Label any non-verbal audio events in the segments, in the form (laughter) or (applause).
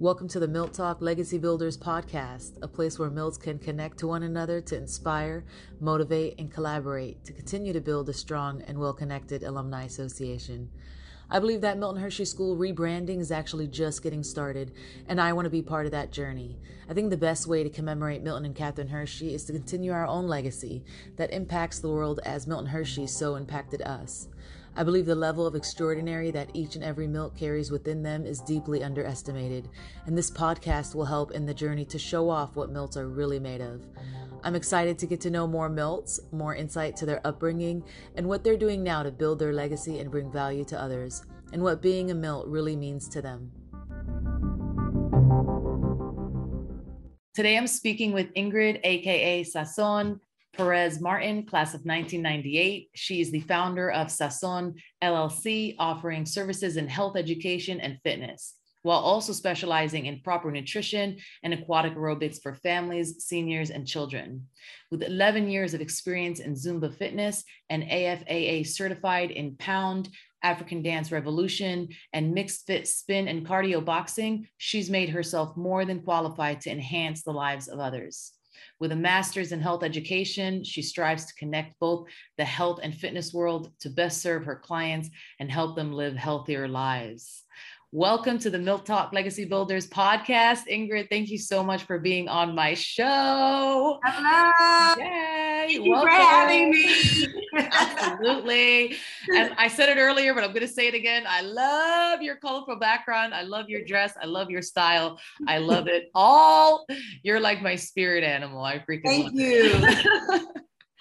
Welcome to the Milt Talk Legacy Builders podcast, a place where Milts can connect to one another to inspire, motivate, and collaborate to continue to build a strong and well connected alumni association. I believe that Milton Hershey School rebranding is actually just getting started, and I want to be part of that journey. I think the best way to commemorate Milton and Catherine Hershey is to continue our own legacy that impacts the world as Milton Hershey so impacted us. I believe the level of extraordinary that each and every Milt carries within them is deeply underestimated, and this podcast will help in the journey to show off what Milts are really made of. I'm excited to get to know more Milts, more insight to their upbringing, and what they're doing now to build their legacy and bring value to others, and what being a Milt really means to them. Today I'm speaking with Ingrid, aka Sazon, Perez Martin, class of 1998. She is the founder of Sazon LLC, offering services in health education and fitness, while also specializing in proper nutrition and aquatic aerobics for families, seniors, and children. With 11 years of experience in Zumba fitness and AFAA certified in Pound, African Dance Revolution, and MixxedFit spin and cardio boxing, she's made herself more than qualified to enhance the lives of others. With a master's in health education, she strives to connect both the health and fitness world to best serve her clients and help them live healthier lives. Welcome to the Milt Talk Legacy Builders podcast. Ingrid, thank you so much for being on my show. Hello. Yay. Thank you for having me. Absolutely. And I said it earlier, but I'm going to say it again. I love your colorful background. I love your dress. I love your style. I love it all. You're like my spirit animal. I freaking Thank you.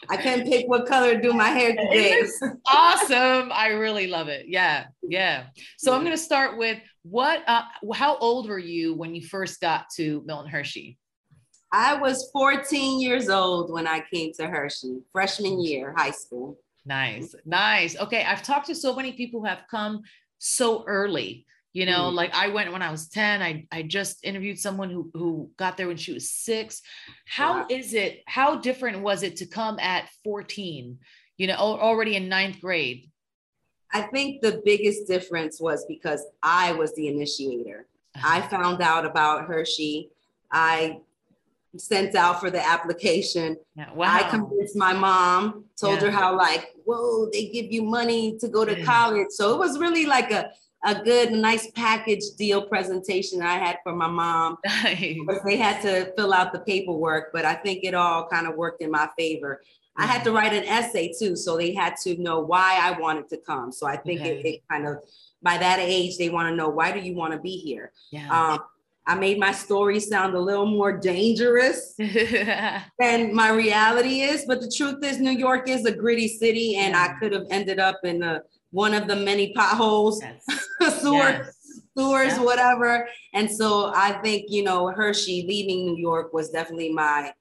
I can't pick what color to do my hair (laughs) today. awesome. I really love it. Yeah. Yeah. So I'm going to start with what, uh, how old were you when you first got to Milton Hershey? I was 14 years old when I came to Hershey, freshman year, high school. Nice. Nice. Okay. I've talked to so many people who have come so early you know, mm. like I went when I was 10. I, I just interviewed someone who, who got there when she was six. How wow. is it? How different was it to come at 14, you know, already in ninth grade? I think the biggest difference was because I was the initiator. Uh-huh. I found out about Hershey. I sent out for the application. Yeah. Wow. I convinced my mom, told yeah. her how like, whoa, they give you money to go to college. So it was really like a a good, nice package deal presentation I had for my mom. (laughs) Nice. They had to fill out the paperwork, but I think it all kind of worked in my favor. I had to write an essay too, so they had to know why I wanted to come. So I think okay. it, it, kind of, by that age, they want to know why do you want to be here. Yeah. Um, I made my story sound a little more dangerous (laughs) than my reality is, but the truth is, New York is a gritty city, and I could have ended up in a one of the many potholes, yes. (laughs) sewer, yes. sewers, yes. whatever. And so I think, you know, Hershey leaving New York was definitely my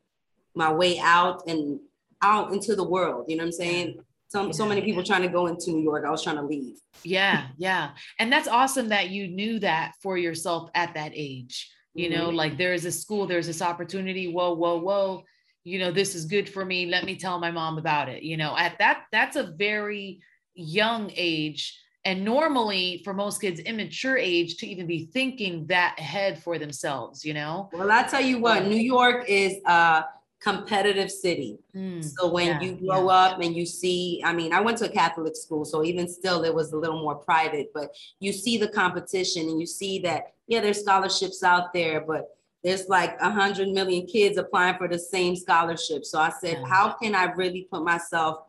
my way out and out into the world. You know what I'm saying? So, so many people trying to go into New York. I was trying to leave. Yeah, yeah. And that's awesome that you knew that for yourself at that age. You mm-hmm. know, like there is a school, there's this opportunity. Whoa, whoa, whoa. You know, this is good for me. Let me tell my mom about it. You know, at that, that's a very young age and normally for most kids immature age to even be thinking that ahead for themselves you know well i tell you what new york is a competitive city mm, so when yeah, you grow yeah. up and you see i mean i went to a catholic school so even still it was a little more private but you see the competition and you see that yeah there's scholarships out there but there's like a hundred million kids applying for the same scholarship so i said yeah. how can i really put myself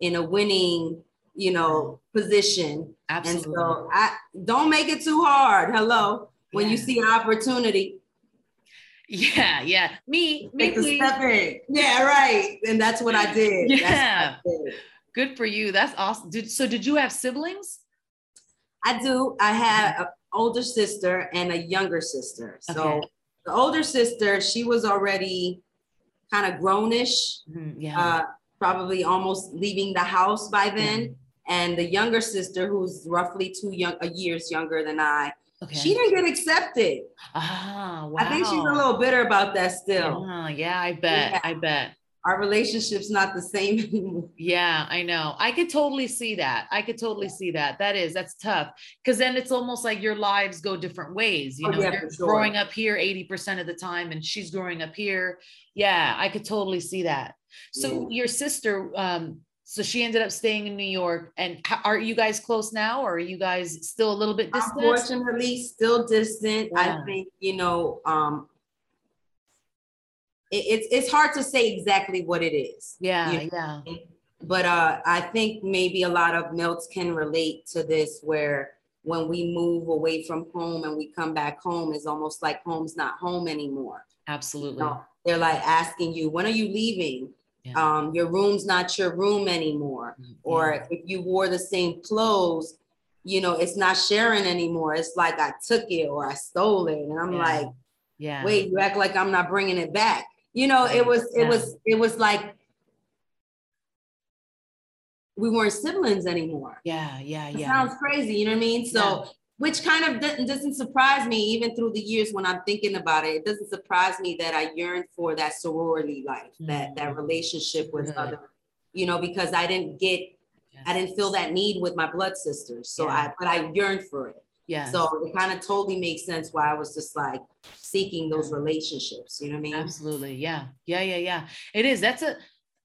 in a winning you know, position. Absolutely. And so I don't make it too hard. Hello. When you see an opportunity. Yeah, yeah. Me, me, Take a step in. Yeah, right. And that's what I did. Yeah. I did. Good for you. That's awesome. Did, so did you have siblings? I do. I had an older sister and a younger sister. So okay. the older sister, she was already kind of grownish. Mm-hmm. Yeah. Uh, probably almost leaving the house by then. Mm-hmm and the younger sister who's roughly two young years younger than I. Okay. She didn't get accepted. Ah, wow. I think she's a little bitter about that still. Yeah, yeah I bet. Yeah. I bet. our relationship's not the same (laughs) anymore. Yeah, I know. I could totally see that. I could totally see that. That is, that's tough. Cause then it's almost like your lives go different ways. You oh, know, yeah, you're sure. growing up here 80% of the time and she's growing up here. Yeah, I could totally see that. So yeah. your sister, um, so she ended up staying in New York. And are you guys close now, or are you guys still a little bit distant? Unfortunately, still distant. Yeah. I think you know, um, it, it's it's hard to say exactly what it is. Yeah, you know? yeah. But uh, I think maybe a lot of Milts can relate to this, where when we move away from home and we come back home, it's almost like home's not home anymore. Absolutely. You know? They're like asking you, when are you leaving? Yeah. Um, your room's not your room anymore. Mm-hmm. Or if you wore the same clothes, you know, it's not sharing anymore. It's like I took it or I stole it. And I'm yeah. like, yeah, wait, you act like I'm not bringing it back. You know, it was, it was, it was like we weren't siblings anymore. Yeah, yeah, yeah. It sounds crazy, you know what I mean? So which kind of doesn't, doesn't surprise me even through the years when i'm thinking about it it doesn't surprise me that i yearned for that sorority life mm-hmm. that that relationship with mm-hmm. other you know because i didn't get yes. i didn't feel that need with my blood sisters so yeah. i but i yearned for it yeah so it kind of totally makes sense why i was just like seeking those relationships you know what i mean absolutely yeah yeah yeah yeah it is that's a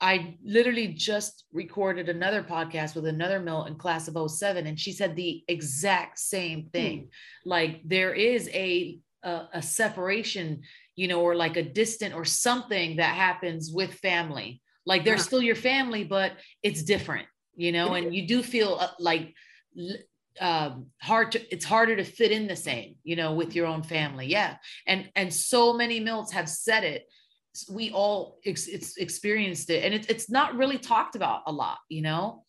I literally just recorded another podcast with another Milt in class of 07 and she said the exact same hmm. thing. Hmm. Like there is a, a, a separation, you know, or like a distant or something that happens with family. Like they're yeah. still your family, but it's different, you know, and you do feel uh, like um, hard to it's harder to fit in the same you know with your own family yeah and and so many Milts have said it we all ex- it's experienced it and it's it's not really talked about a lot you know?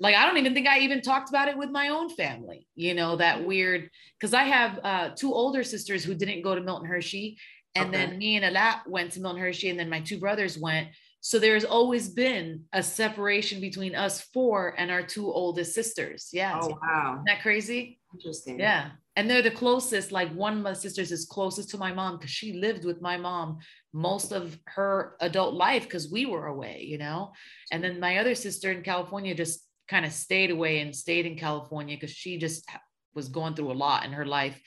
Like i don't even think i even talked about it with my own family you know that weird because i have uh, two older sisters who didn't go to milton hershey and okay. then me and alat went to milton hershey and then my two brothers went. So there's always been a separation between us four and our two oldest sisters. Yeah oh wow. Isn't that crazy? Interesting. Yeah and they're the closest like one of my sisters is closest to my mom because she lived with my mom most of her adult life because we were away you know? And then my other sister in california just kind of stayed away and stayed in california because she just was going through a lot in her life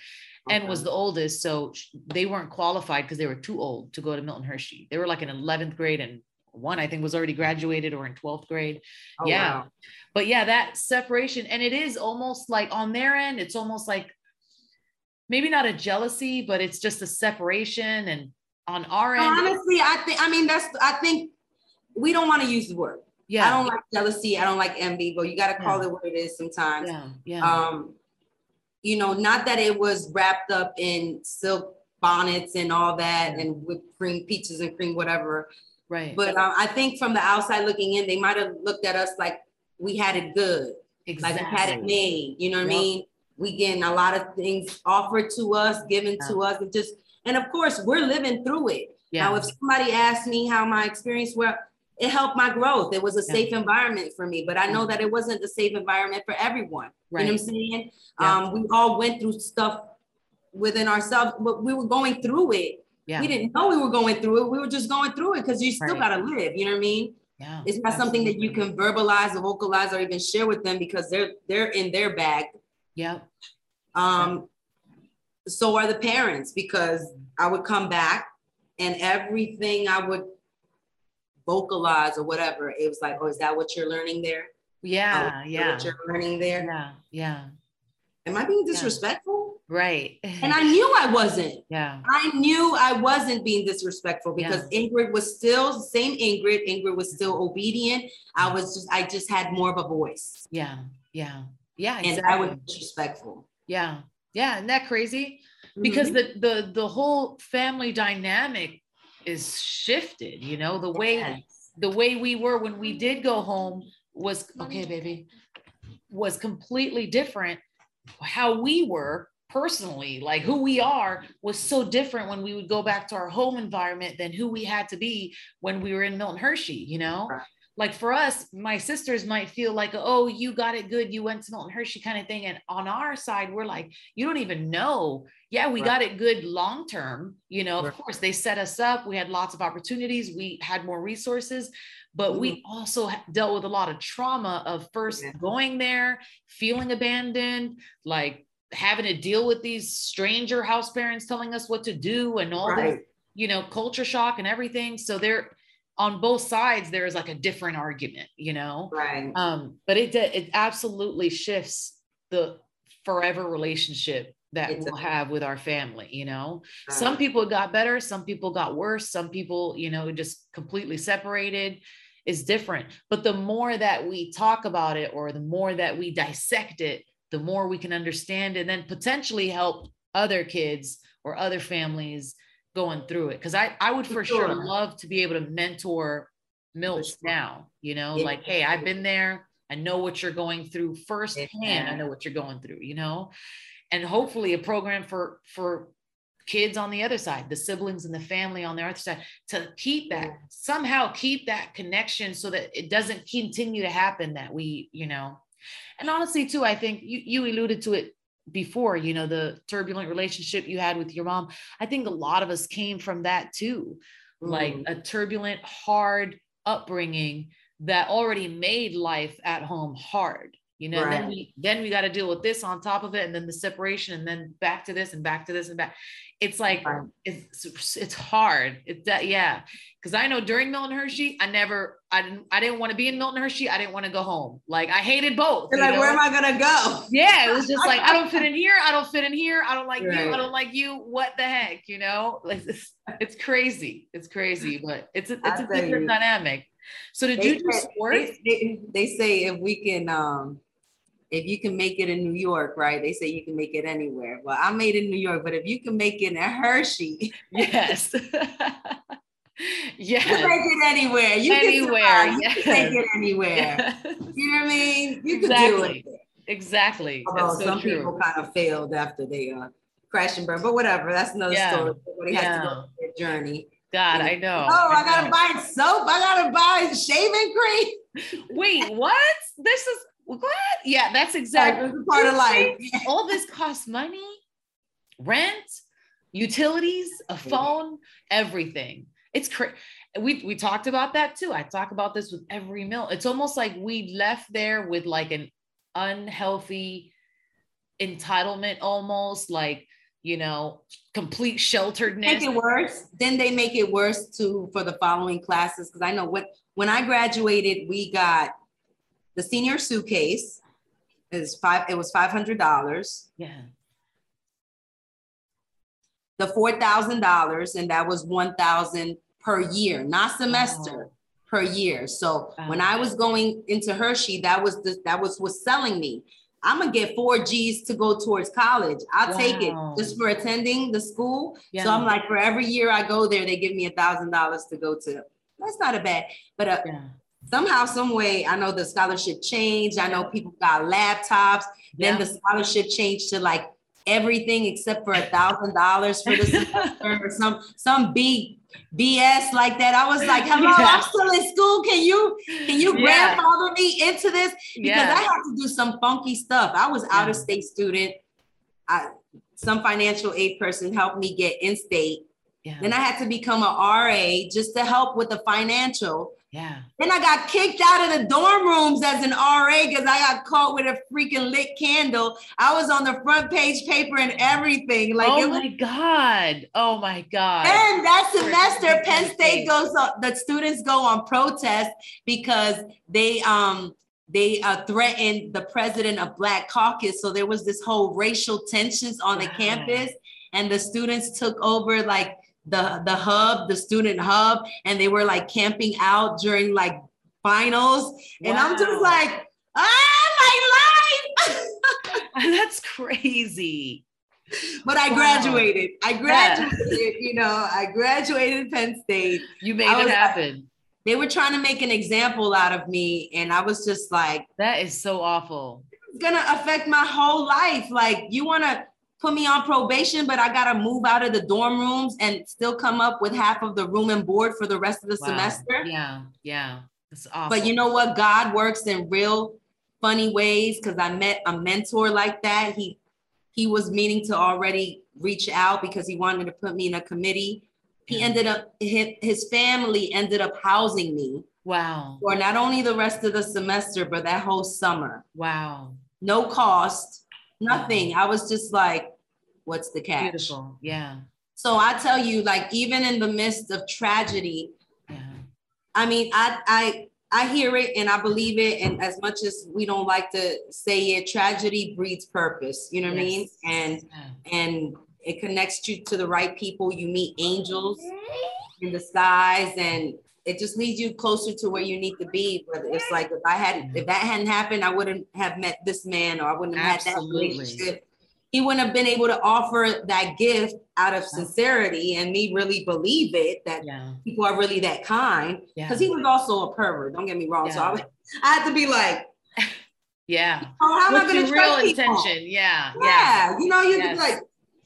and was the oldest so they weren't qualified because they were too old to go to milton hershey. They were like in 11th grade and one i think was already graduated or in 12th grade. Oh, yeah. wow. but yeah that separation and it is almost like on their end it's almost like maybe not a jealousy, but it's just a separation. And on our end, honestly, I think I mean that's I think we don't want to use the word. Yeah, I don't like jealousy. I don't like envy, but you got to call yeah. it what it is sometimes. Yeah, yeah. Um, you know, not that it was wrapped up in silk bonnets and all that, and whipped cream peaches and cream whatever. Right. But um, I think from the outside looking in, they might have looked at us like we had it good, exactly. like we had it made. You know what yep. I mean? We getting a lot of things offered to us, given yeah. to us, and just and of course we're living through it. Yeah. Now, if somebody asked me how my experience well, it helped my growth. It was a yeah. safe environment for me, but I know that it wasn't the safe environment for everyone. Right. You know what I'm saying? Um, we all went through stuff within ourselves, but we were going through it. Yeah. We didn't know we were going through it. We were just going through it because you still right. gotta live. You know what I mean? Yeah, it's not absolutely. something that you can verbalize or vocalize or even share with them because they're they're in their bag yeah. Um, so are the parents because I would come back and everything I would vocalize or whatever, it was like, oh, is that what you're learning there? Yeah, oh, yeah. What you're learning there? Yeah, yeah. Am I being disrespectful? Yeah. Right. and I knew I wasn't. (laughs) Yeah. I knew I wasn't being disrespectful because yeah. Ingrid was still same Ingrid. Ingrid was still obedient. I was just I just had more of a voice. Yeah. Yeah. Yeah, exactly. and I was disrespectful. Yeah, yeah, isn't that crazy? Because mm-hmm. the the the whole family dynamic is shifted. You know, the way yes. the way we were when we did go home was okay, baby, was completely different. How we were personally, like who we are, was so different when we would go back to our home environment than who we had to be when we were in Milton Hershey. You know. Right like for us, my sisters might feel like, oh, you got it good. You went to Milton Hershey kind of thing. And on our side, we're like, you don't even know. Yeah, we right. got it good long term. You know, right. of course, they set us up. We had lots of opportunities. We had more resources, but mm-hmm. we also dealt with a lot of trauma of first yeah. going there, feeling abandoned, like having to deal with these stranger house parents telling us what to do and all right. this, you know, culture shock and everything. So they're, on both sides there is like a different argument you know? Right. Um but it it absolutely shifts the forever relationship that it's we'll a, have with our family you know? Right. some people got better some people got worse some people you know just completely separated. Is different. But the more that we talk about it or the more that we dissect it the more we can understand and then potentially help other kids or other families going through it because I, I would for sure. sure. love to be able to mentor Milts sure. now, you know, yeah. like, hey, I've been there. I know what you're going through firsthand. Yeah. I know what you're going through, you know, and hopefully a program for for kids on the other side, the siblings and the family on the other side, to keep that yeah. somehow keep that connection so that it doesn't continue to happen that we, you know. And honestly, too, I think you you alluded to it before, you know, the turbulent relationship you had with your mom. I think a lot of us came from that too, mm. like a turbulent, hard upbringing that already made life at home hard. You know, right. then we then we got to deal with this on top of it, and then the separation, and then back to this and back to this and back. It's like right. it's it's hard. It's that yeah, because I know during Milton Hershey, I never I didn't I didn't want to be in Milton Hershey. I didn't want to go home. Like I hated both. like know? where am I gonna go? (laughs) Yeah, it was just like I don't fit in here. I don't fit in here. I don't like right. you. I don't like you. What the heck? You know, like it's, it's crazy. It's crazy, but it's a, it's a different you. dynamic. So did they you do sports? They, they, they say if we can um if you can make it in New York, right? They say you can make it anywhere. Well, I made it in New York, but if you can make it in Hershey, yes. (laughs) yes. You can make it anywhere. You anywhere. Can yes. You can make it anywhere. You know what I mean? You exactly. can do it. Exactly. Although so some true. people kind of failed after they uh, crash and burn, but whatever. That's another yeah. story. Everybody yeah. has to go their journey. God, I know. Oh, I, I gotta buy soap. I gotta buy shaving cream. Wait, what? This is what? Yeah, that's exactly part of life. All this costs money, rent, utilities, a phone, everything. It's crazy. We we talked about that too. I talk about this with every Milt. It's almost like we left there with like an unhealthy entitlement, almost like you know, complete shelteredness. Make it worse. Then they make it worse too for the following classes. Because I know what when I graduated, we got the senior suitcase is five, it was $500. Yeah. The $4,000 and that was 1,000 per year, not semester. Per year. So when I was going into Hershey, that was the, that was what's selling me. I'm gonna get four G's to go towards college. I'll wow. take it just for attending the school. Yeah. So I'm like, for every year I go there, they give me a thousand dollars to go to. That's not a bad, but uh, yeah somehow, some way, I know the scholarship changed. I know people got laptops. Yeah. Then the scholarship changed to like everything except for a thousand dollars for the (laughs) semester or some some big BS like that. I was like, hello, yeah. I'm still in school. Can you can you yeah. grandfather me into this? Because. I had to do some funky stuff. I was out of state student. I, some financial aid person helped me get in state. Then I had to become a RA just to help with the financial. Yeah. Then I got kicked out of the dorm rooms as an RA because I got caught with a freaking lit candle. I was on the front page paper and everything. Like, oh my god, oh my god. And that semester, Penn State goes. On, the students go on protest because they um they uh, threatened the president of Black Caucus. So there was this whole racial tensions on wow. the campus, and the students took over like the the hub, the student hub, and they were like camping out during like finals. Wow. And I'm just like, ah, my life. (laughs) That's crazy. But I graduated. I graduated, yeah. you know, I graduated Penn State. You made it happen. They were trying to make an example out of me. And I was just like, that is so awful. It's gonna affect my whole life. Like, you wanna put me on probation, but I got to move out of the dorm rooms and still come up with half of the room and board for the rest of the wow. semester. Yeah, yeah. That's awesome. But you know what? God works in real funny ways because I met a mentor like that. He he was meaning to already reach out because he wanted to put me in a committee. He ended up his family ended up housing me. Wow. For not only the rest of the semester, but that whole summer. Wow. No cost, nothing. Wow. I was just like, what's the catch? Beautiful. Yeah. So I tell you, like, even in the midst of tragedy, yeah. I mean, I I I hear it and I believe it. And as much as we don't like to say it, tragedy breeds purpose. You know what yes. I mean? And yeah. and it connects you to the right people. You meet angels in the skies, and it just leads you closer to where you need to be. But it's like if I had if that hadn't happened, I wouldn't have met this man, or I wouldn't have Absolutely. had that relationship he wouldn't have been able to offer that gift out of sincerity and me really believe it that yeah. people are really that kind because yeah. he was also a pervert don't get me wrong yeah. so I, was, (laughs) I had to be like (laughs) yeah oh, how am i going to real intention yeah yeah you know you yes. be like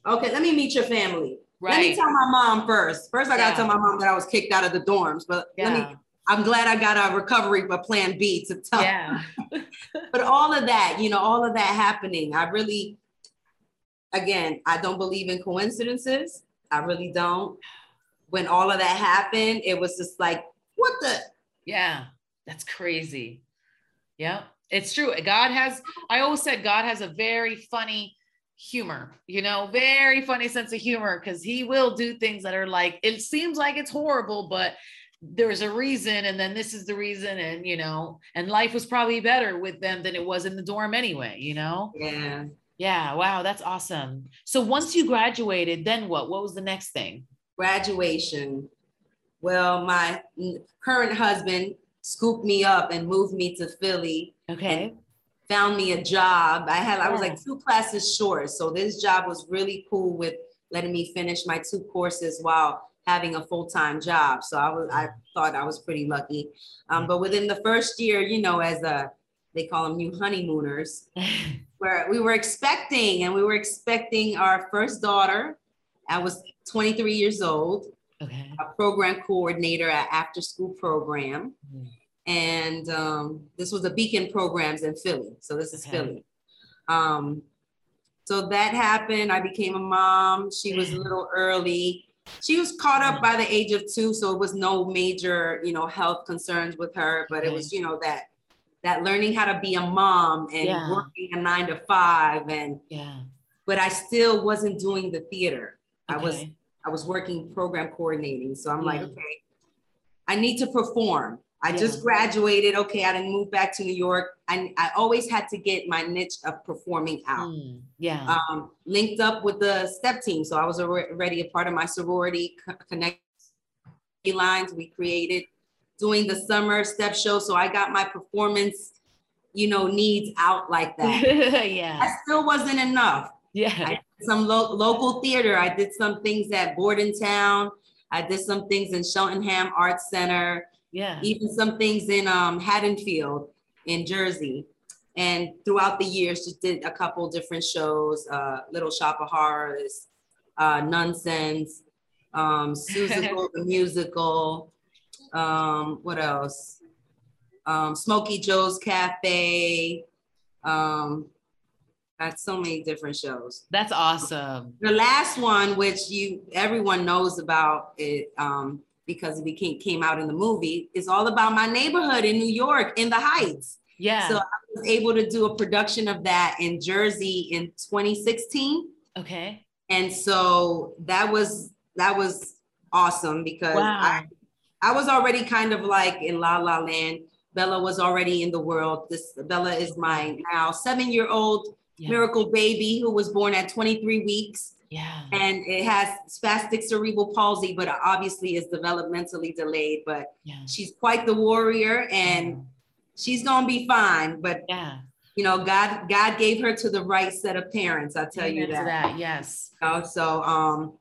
okay let me meet your family right. let me tell my mom first first i gotta tell my mom that i was kicked out of the dorms but let me I'm glad I got a recovery but plan B to tell. Yeah. (laughs) but all of that, you know, all of that happening, I really again, I don't believe in coincidences. I really don't. When all of that happened, it was just like, what the? Yeah, that's crazy. Yeah, it's true. God has, I always said, God has a very funny humor, you know, very funny sense of humor because he will do things that are like, it seems like it's horrible, but there's a reason and then this is the reason and you know and life was probably better with them than it was in the dorm anyway you know yeah yeah, wow, that's awesome. So once you graduated, then what? What was the next thing? Graduation. Well, my current husband scooped me up and moved me to Philly. Okay. Found me a job. I had I was like two classes short, so this job was really cool with letting me finish my two courses while having a full-time job. So I was I thought I was pretty lucky. Um, but within the first year, you know, as a they call them new honeymooners, (laughs) where we were expecting, and we were expecting our first daughter. I was 23 years old, okay. a program coordinator at after school program. Mm. And um, this was a Beacon programs in Philly. So this is okay. Philly. Um, so that happened. I became a mom. She was a little early. She was caught up by the age of two, so it was no major, you know, health concerns with her. But it was, you know, that that learning how to be a mom and yeah. working a nine to five and yeah. but i still wasn't doing the theater. Okay. i was i was working program coordinating. So i'm yeah. like okay i need to perform. I yeah. just graduated. Okay i didn't move back to new york. I, I always had to get my niche of performing out. Mm, yeah. Um, linked up with the step team. So i was already a part of my sorority connect lines we created doing the summer step show. So I got my performance, you know, needs out like (laughs) that. yeah. That still wasn't enough. Yeah. some lo- local theater. I did some things at Bordentown. I did some things in Cheltenham Arts Center. Yeah. Even some things in um, Haddonfield in Jersey. And throughout the years, just did a couple different shows, uh, Little Shop of Horrors, uh, Nunsense, um, Seussical (laughs) the Musical, um, what else? Um, Smoky Joe's Cafe. Um, got so many different shows. That's awesome. The last one, which you everyone knows about it, um, because it became came out in the movie, is all about my neighborhood in New York, in the Heights. Yeah. So I was able to do a production of that in Jersey in 2016. Okay. And so that was that was awesome because wow. I I was already kind of like in La La Land. Bella was already in the world. This Bella is my now seven-year-old yeah. miracle baby who was born at 23 weeks. Yeah. And it has spastic cerebral palsy, but obviously is developmentally delayed. But yeah. she's quite the warrior and yeah. she's gonna be fine. But yeah, you know, God God gave her to the right set of parents. I tell Amen you that. that. Yes. You know, so um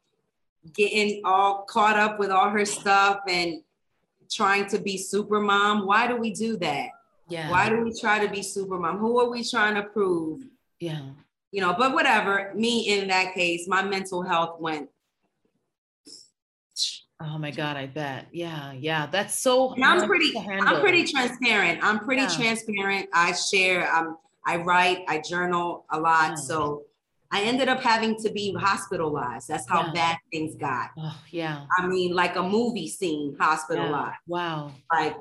getting all caught up with all her stuff and trying to be super mom. Why do we do that? Yeah. Why do we try to be super mom? Who are we trying to prove? Yeah. You know, but whatever. Me in that case, my mental health went Oh my God, I bet. Yeah, yeah. That's so and I'm pretty I'm pretty transparent. I'm pretty yeah. transparent. I share, um, I write, I journal a lot. Yeah. So I ended up having to be hospitalized. That's how yeah. bad things got. Oh, yeah. I mean, like a movie scene, hospitalized. Wow. Like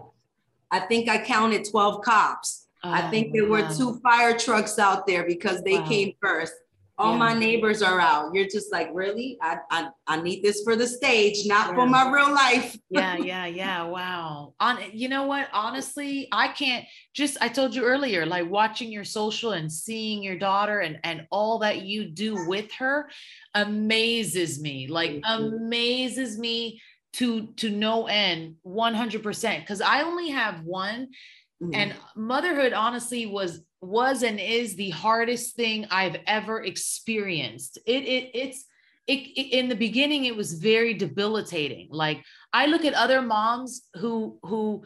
I think I counted 12 cops. Oh, I think there wow. were two fire trucks out there because they wow. came first all yeah. my neighbors are out. You're just like, really? I, I, I need this for the stage, not yeah. for my real life. (laughs) yeah, yeah, yeah. Wow. On you know what? Honestly, I can't just I told you earlier, like watching your social and seeing your daughter and, and all that you do with her amazes me. Like amazes me to to no end 100% because I only have one. Mm-hmm. And motherhood honestly was was and is the hardest thing I've ever experienced. It, it it's it, it, in the beginning it was very debilitating. Like I look at other moms who who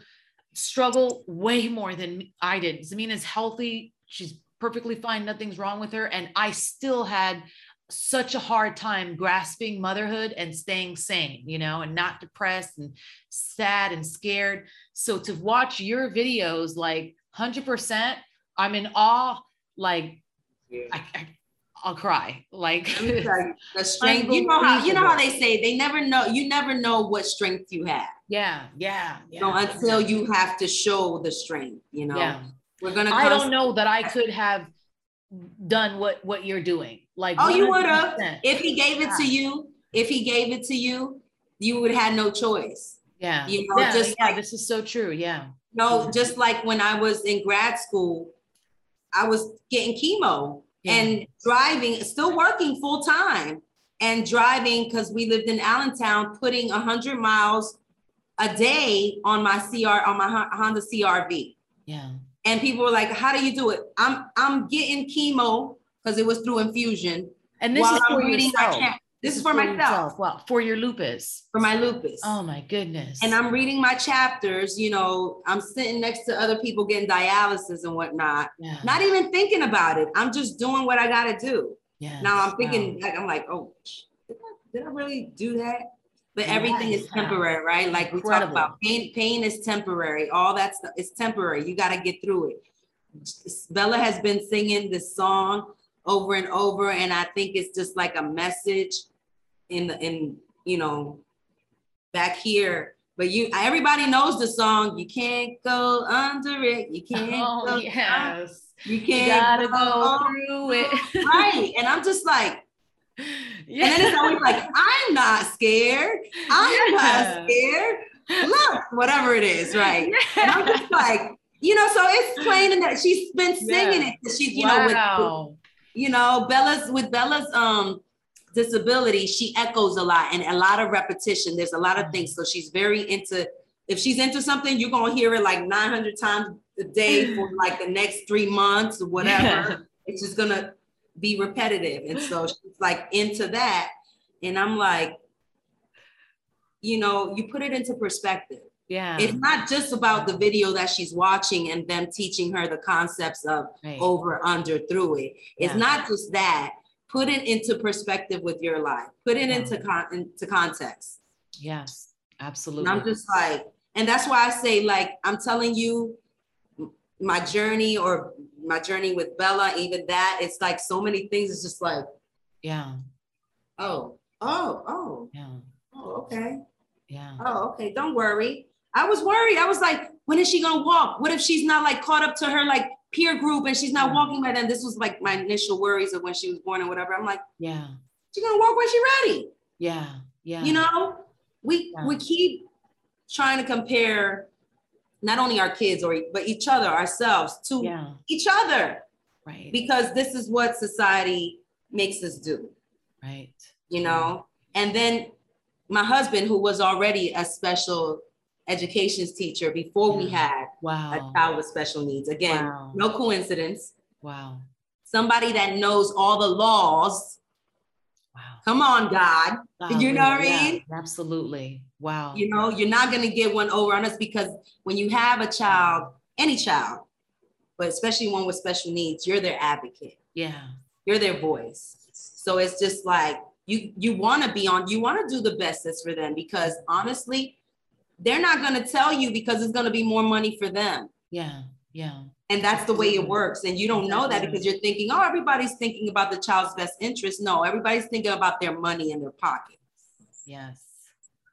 struggle way more than I did. Zamina's healthy, she's perfectly fine, nothing's wrong with her, and I still had such a hard time grasping motherhood and staying sane, you know, and not depressed and sad and scared. So to watch your videos like 100% I'm in awe. Like, yeah. I, I, will cry. Like (laughs) the strength. You know how you know how they say they never know. You never know what strength you have. Yeah, yeah, yeah. So until you have to show the strength, you know. Yeah. We're gonna. I don't know that I could have done what what you're doing. Like, oh, 100%. you would have if he gave it to you. If he gave it to you, you would have had no choice. Yeah. You know, yeah, just yeah, like, this is so true. Yeah. No, just like when I was in grad school, I was getting chemo yeah. and driving, still working full time and driving because we lived in Allentown, putting 100 miles a day on my CR on my Honda CRV. Yeah. And people were like, "How do you do it?" I'm I'm getting chemo because it was through infusion. And this is for yourself. my this is for, for myself. Yourself. Well, for your lupus. For my lupus. Oh my goodness. And I'm reading my chapters. You know, I'm sitting next to other people getting dialysis and whatnot. Yeah. Not even thinking about it. I'm just doing what I got to do. Yeah. Now I'm thinking, wow. I'm like, oh, did I, did I really do that? But everything is temporary, right? Like we talk about pain. Pain is temporary. All that stuff is temporary. You got to get through it. Bella has been singing this song over and over, and I think it's just like a message in the in you know back here but you everybody knows the song you can't go under it you can't oh, go yes you can't you gotta go, go through it right and i'm just like yeah. (laughs) and then it's always like i'm not scared i'm yeah. not scared look whatever it is right yeah. (laughs) and i'm just like you know so it's plain that she's been singing yeah. it she's you wow. know with you know bella's with bella's um disability, she echoes a lot and a lot of repetition. There's a lot of things. So she's very into, if she's into something, you're going to hear it like 900 times a day for (laughs) like the next three months or whatever. It's just going to be repetitive. And so she's like into that. And I'm like, you know, you put it into perspective. Yeah. It's not just about the video that she's watching and them teaching her the concepts of right. over, under, through it. It's yeah. not just that. Put it into perspective with your life. Put it into con- into context. Yes absolutely. And i'm just like and that's why i say like i'm telling you my journey or my journey with bella even that it's like so many things it's just like yeah. Oh oh oh. Yeah. Oh okay. Yeah. Oh okay don't worry i was worried i was like when is she gonna walk what if she's not like caught up to her like peer group and she's not walking by then. This was like my initial worries of when she was born and whatever. I'm like, yeah, she's gonna walk when she's ready. Yeah, yeah. You know, we yeah. we keep trying to compare not only our kids or but each other, ourselves to yeah. each other. Right. Because this is what society makes us do. Right. You know, and then my husband, who was already a special education's teacher before yeah. we had wow. a child with special needs. Again, wow. no coincidence. Wow. Somebody that knows all the laws. Wow. Come on, God. You know what I mean? Absolutely. Wow. You know, you're not going to get one over on us because when you have a child, any child, but especially one with special needs, you're their advocate. Yeah. You're their voice. So it's just like you you want to be on you want to do the best that's for them because honestly they're not going to tell you because it's going to be more money for them. Yeah yeah. And that's the way it works. And you don't know that because you're thinking oh everybody's thinking about the child's best interest. No everybody's thinking about their money in their pocket. Yes.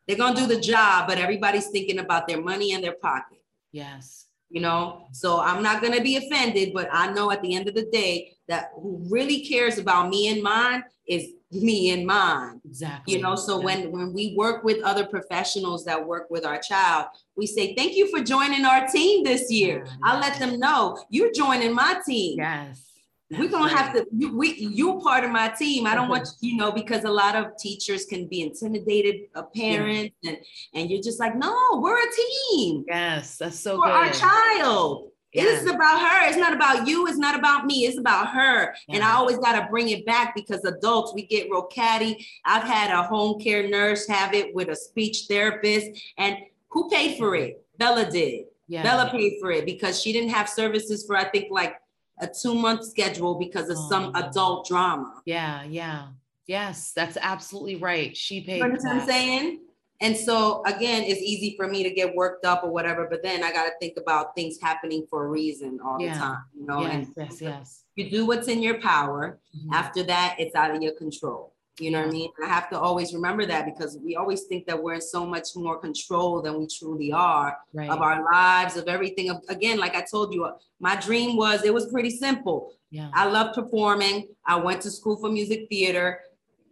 They're going to do the job but everybody's thinking about their money in their pocket. Yes. You know? So i'm not going to be offended but i know at the end of the day that who really cares about me and mine is me and mine. Exactly you know so when when we work with other professionals that work with our child we say thank you for joining our team this year. Yeah, i'll let them know you're joining my team. Yes we're gonna right. have to you, we you're part of my team. I don't want (laughs) you know because a lot of teachers can be intimidated a parent yeah. and and you're just like no we're a team. Yes that's so for good. our child yeah. It's about her. It's not about you. It's not about me. It's about her. Yeah. And I always got to bring it back because adults, we get real catty. I've had a home care nurse have it with a speech therapist. And who paid for it? Bella did. Yeah. Bella paid for it because she didn't have services for, I think, like a two month schedule because of oh. some adult drama. Yeah. Yeah. Yes, that's absolutely right. She paid. You know what I'm saying? And so again, it's easy for me to get worked up or whatever, but then I got to think about things happening for a reason all yeah. the time, you know. Yes, and yes, yes. You do what's in your power. Mm-hmm. After that, it's out of your control. You know what I mean? I have to always remember that because we always think that we're in so much more control than we truly are right. of our lives, of everything. Again, like I told you, my dream was it was pretty simple. Yeah. I love performing. I went to school for music theater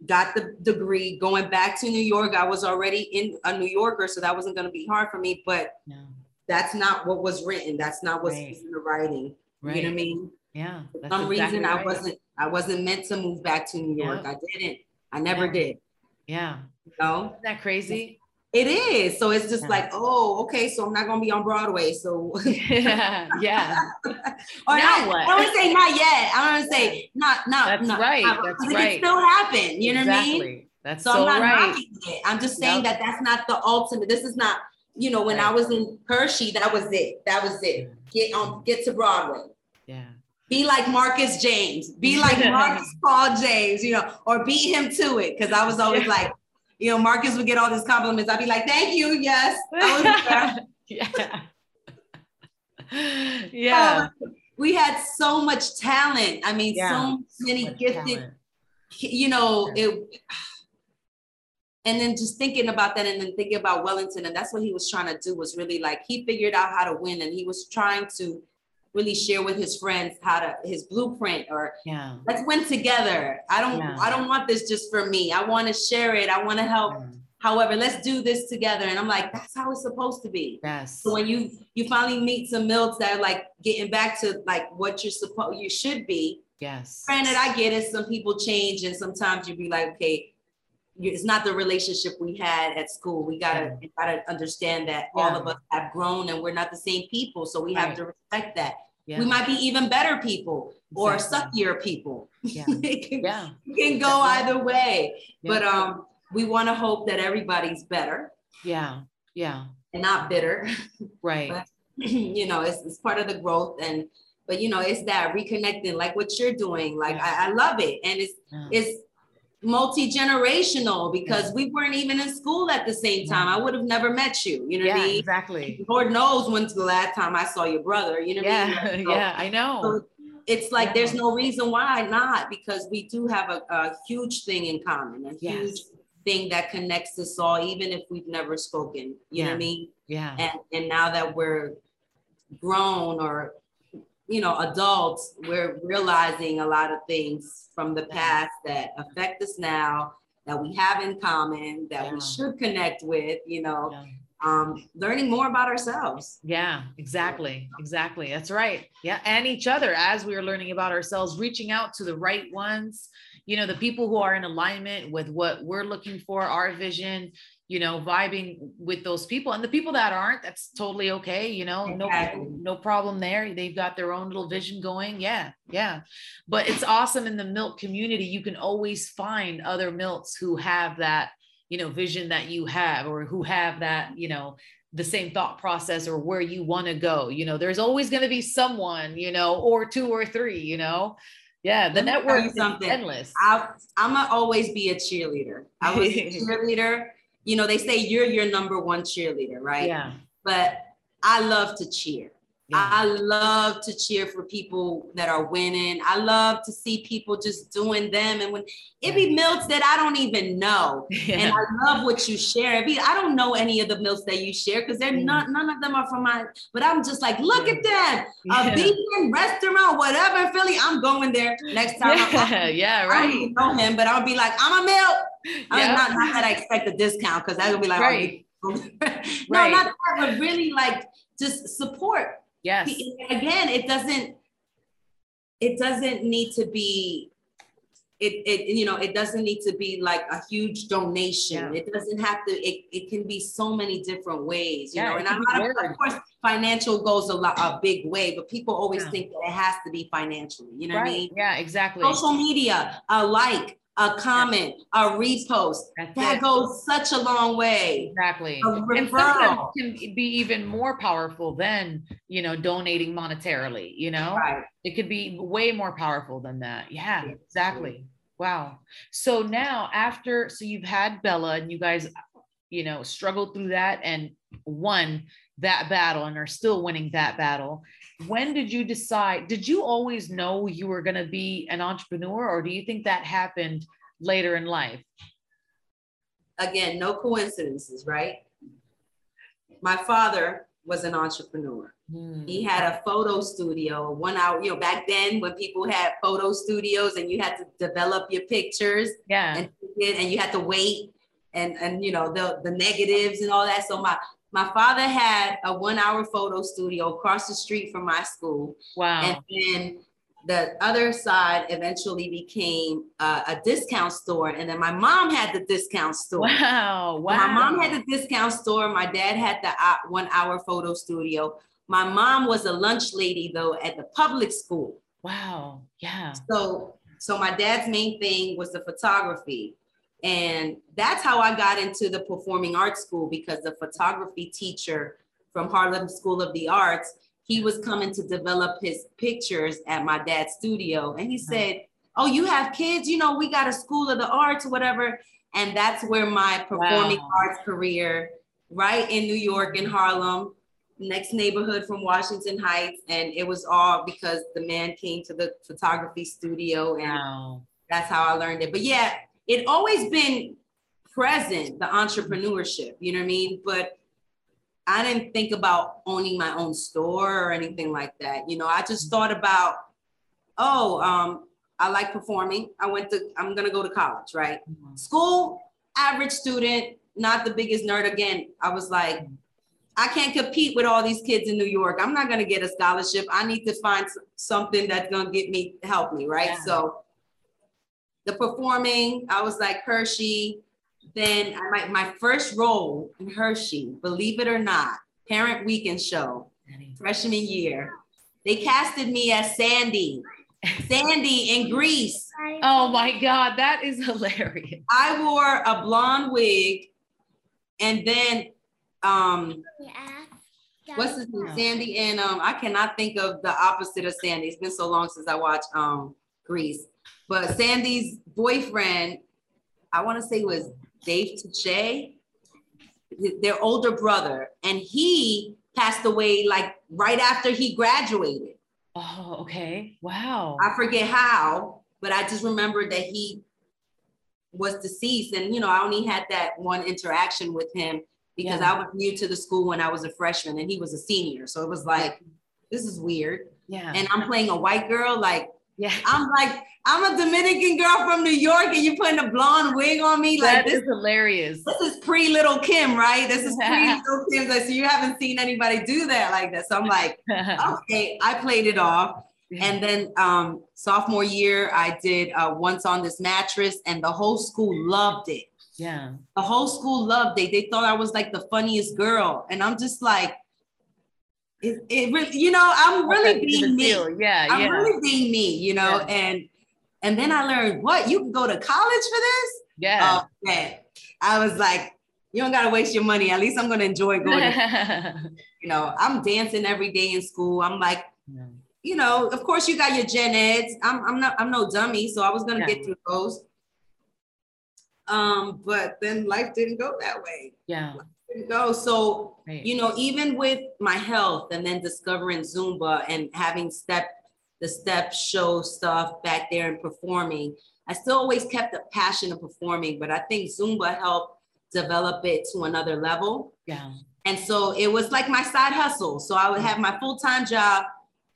got the degree going back to new york i was already in a new yorker so that wasn't going to be hard for me but no. that's not what was written that's not what's right. in the writing right. you know what i mean yeah for some exactly reason right. i wasn't i wasn't meant to move back to new york yeah. i didn't i never yeah. did yeah you know Isn't that crazy it is. So it's just yeah. like, oh, okay. So I'm not gonna be on Broadway. So (laughs) yeah, yeah. (laughs) or now not, what? I want to say not yet. I want to say not, not. That's not, right. Not, that's it right. It still happen. You know exactly. what I mean? That's so, so I'm not right. knocking it. I'm just saying yep. that that's not the ultimate. This is not. You know, when right. I was in Hershey, that was it. That was it. Get on, get to Broadway. Yeah. Be like Marcus James. Be like (laughs) Marcus Paul James. You know, or beat him to it. Because I was always like, you know, Marcus would get all these compliments. I'd be like, thank you. Yes. (laughs) yeah. (laughs) yeah. Um, we had so much talent. I mean, yeah. so many so gifted, talent. you know, yeah. it (sighs) and then just thinking about that and then thinking about Wellington, and that's what he was trying to do was really like he figured out how to win and he was trying to really share with his friends how to his blueprint or yeah. Let's win together. I don't yeah. i don't want this just for me. I want to share it. I want to help. Yeah. however let's do this together. And i'm like that's how it's supposed to be. Yes. So when you you finally meet some Milts that are like getting back to like what you're supposed you should be yes. granted i get it. Some people change and sometimes you be like okay it's not the relationship we had at school. We gotta yeah. gotta understand that yeah. all of us have grown and we're not the same people. So we right. have to respect that. Yeah. We might be even better people or exactly. suckier people. Yeah. (laughs) it can, yeah. can go either way. But um we want to hope that everybody's better. Yeah. Yeah. And not bitter. (laughs) Right. but, (clears throat) you know, it's, it's part of the growth and but you know, it's that reconnecting like what you're doing. Like I, I love it. And it's it's multi-generational because yeah. we weren't even in school at the same time. Yeah. I would have never met you. You know yeah, what I mean? Exactly. Lord knows when's the last time I saw your brother. You know yeah. I mean? (laughs) So, yeah, I know. So it's like there's no reason why not because we do have a, a huge thing in common, a yes. huge thing that connects us all, even if we've never spoken. You know what I mean? Yeah. And and now that we're grown or you know, adults, we're realizing a lot of things from the past that affect us now, that we have in common, that yeah. we should connect with, you know, yeah. um, learning more about ourselves. Yeah, exactly. Exactly. That's right. Yeah. And each other as we are learning about ourselves, reaching out to the right ones, you know, the people who are in alignment with what we're looking for, our vision, you know, vibing with those people and the people that aren't, that's totally okay. You know, exactly. no, no problem there. They've got their own little vision going. Yeah. Yeah. But it's awesome in the Milt community. You can always find other Milts who have that, you know, vision that you have, or who have that, you know, the same thought process or where you want to go. You know, there's always going to be someone, you know, or two or three, you know, Yeah, the network is something. endless. i am gonna always be a cheerleader. I was a (laughs) cheerleader. You know, they say you're your number one cheerleader, right? Yeah. But I love to cheer. Yeah. I love to cheer for people that are winning. I love to see people just doing them. And when it be Milts that I don't even know. Yeah. (laughs) And I love what you share. It be, I don't know any of the Milts that you share because they're mm. not none of them are from my, but I'm just like, look at them. A vegan restaurant, whatever in Philly. I'm going there next time. Yeah, yeah, right. I don't know him, but I'll be like, I'm a milk. I'm not, not that I expect a discount because that'll be like, oh, right. Oh, (laughs) no, right. not that, but really like just support Yes. Again, it doesn't it doesn't need to be it, it you know it doesn't need to be like a huge donation yeah. it doesn't have to it, it can be so many different ways you yeah, know and I'm not, of course financial goes a lot a big way but people always yeah. think that it has to be financially you know right. what i mean yeah exactly social media a like a comment, a repost. That's that it. goes such a long way. Exactly. And sometimes can be even more powerful than, you know, donating monetarily, you know? Right. It could be way more powerful than that. Yeah, exactly. Wow. So now after so you've had Bella and you guys, you know, struggled through that and won that battle and are still winning that battle when did you decide did you always know you were going to be an entrepreneur or do you think that happened later in life? Again no coincidences right? My father was an entrepreneur. Hmm. he had a photo studio one hour you know back then when people had photo studios and you had to develop your pictures yeah. and, and you had to wait and and you know the the negatives and all that. So my my father had a one hour photo studio across the street from my school. Wow. And then the other side eventually became uh, a discount store. And then my mom had the discount store. Wow. Wow. My mom had the discount store. My dad had the uh, one hour photo studio. My mom was a lunch lady though at the public school. Wow. Yeah. So so my dad's main thing was the photography. And that's how I got into the performing arts school because the photography teacher from Harlem School of the Arts, he was coming to develop his pictures at my dad's studio. And he uh-huh. said, Oh, you have kids? You know, we got a school of the arts, whatever. And that's where my performing wow. arts career, right in New York, in Harlem, next neighborhood from Washington Heights. And it was all because the man came to the photography studio and wow. that's how I learned it. But yeah, it always been present, the entrepreneurship, you know what I mean? But I didn't think about owning my own store or anything like that. You know, I just thought about, oh, um, I like performing. I went to, I'm gonna go to college, right? Mm-hmm. School, average student, not the biggest nerd. Again, I was like, I can't compete with all these kids in New York. I'm not gonna get a scholarship. I need to find something that's gonna get me, help me, right? Yeah. So the performing, I was like Hershey. Then I my, my first role in Hershey, believe it or not, parent weekend show, freshman year. They casted me as Sandy. Sandy in Grease. Oh my God, that is hilarious. I wore a blonde wig and then um what's his name? Sandy and um I cannot think of the opposite of Sandy. It's been so long since I watched um Grease. But Sandy's boyfriend, I want to say was Dave Touche, their older brother, and he passed away like right after he graduated. Oh, okay. Wow. I forget how, but I just remember that he was deceased. And, you know, I only had that one interaction with him because yeah. I was new to the school when I was a freshman and he was a senior. So it was like, this is weird. Yeah. And I'm playing a white girl. Like, yeah. (laughs) I'm like, I'm a Dominican girl from New York, and you're putting a blonde wig on me. Like that this is hilarious. This is pre Lil' Kim, right? This is pre (laughs) Lil' Kim. Like, so you haven't seen anybody do that like that. So I'm like, (laughs) okay, I played it off. And then um, sophomore year, I did uh, Once Upon a Mattress, and the whole school loved it. Yeah, the whole school loved it. They thought I was like the funniest girl, and I'm just like, it, it really, you know, I'm really being me. Yeah, I'm yeah. really being me, you know, yeah. and and then I learned what you can go to college for this. Yeah. Oh I was like, you don't gotta waste your money. At least I'm gonna enjoy (laughs) going. To, you know, I'm dancing every day in school. I'm like, yeah. you know, of course you got your gen eds. I'm I'm not I'm no dummy, so I was gonna yeah. get through those. Um, but then life didn't go that way. Yeah. Didn't go. So, right. you know, even with my health and then discovering Zumba and having step the step show stuff back there and performing, I still always kept the passion of performing, but I think Zumba helped develop it to another level. Yeah. And so it was like my side hustle. So I would have my full-time job,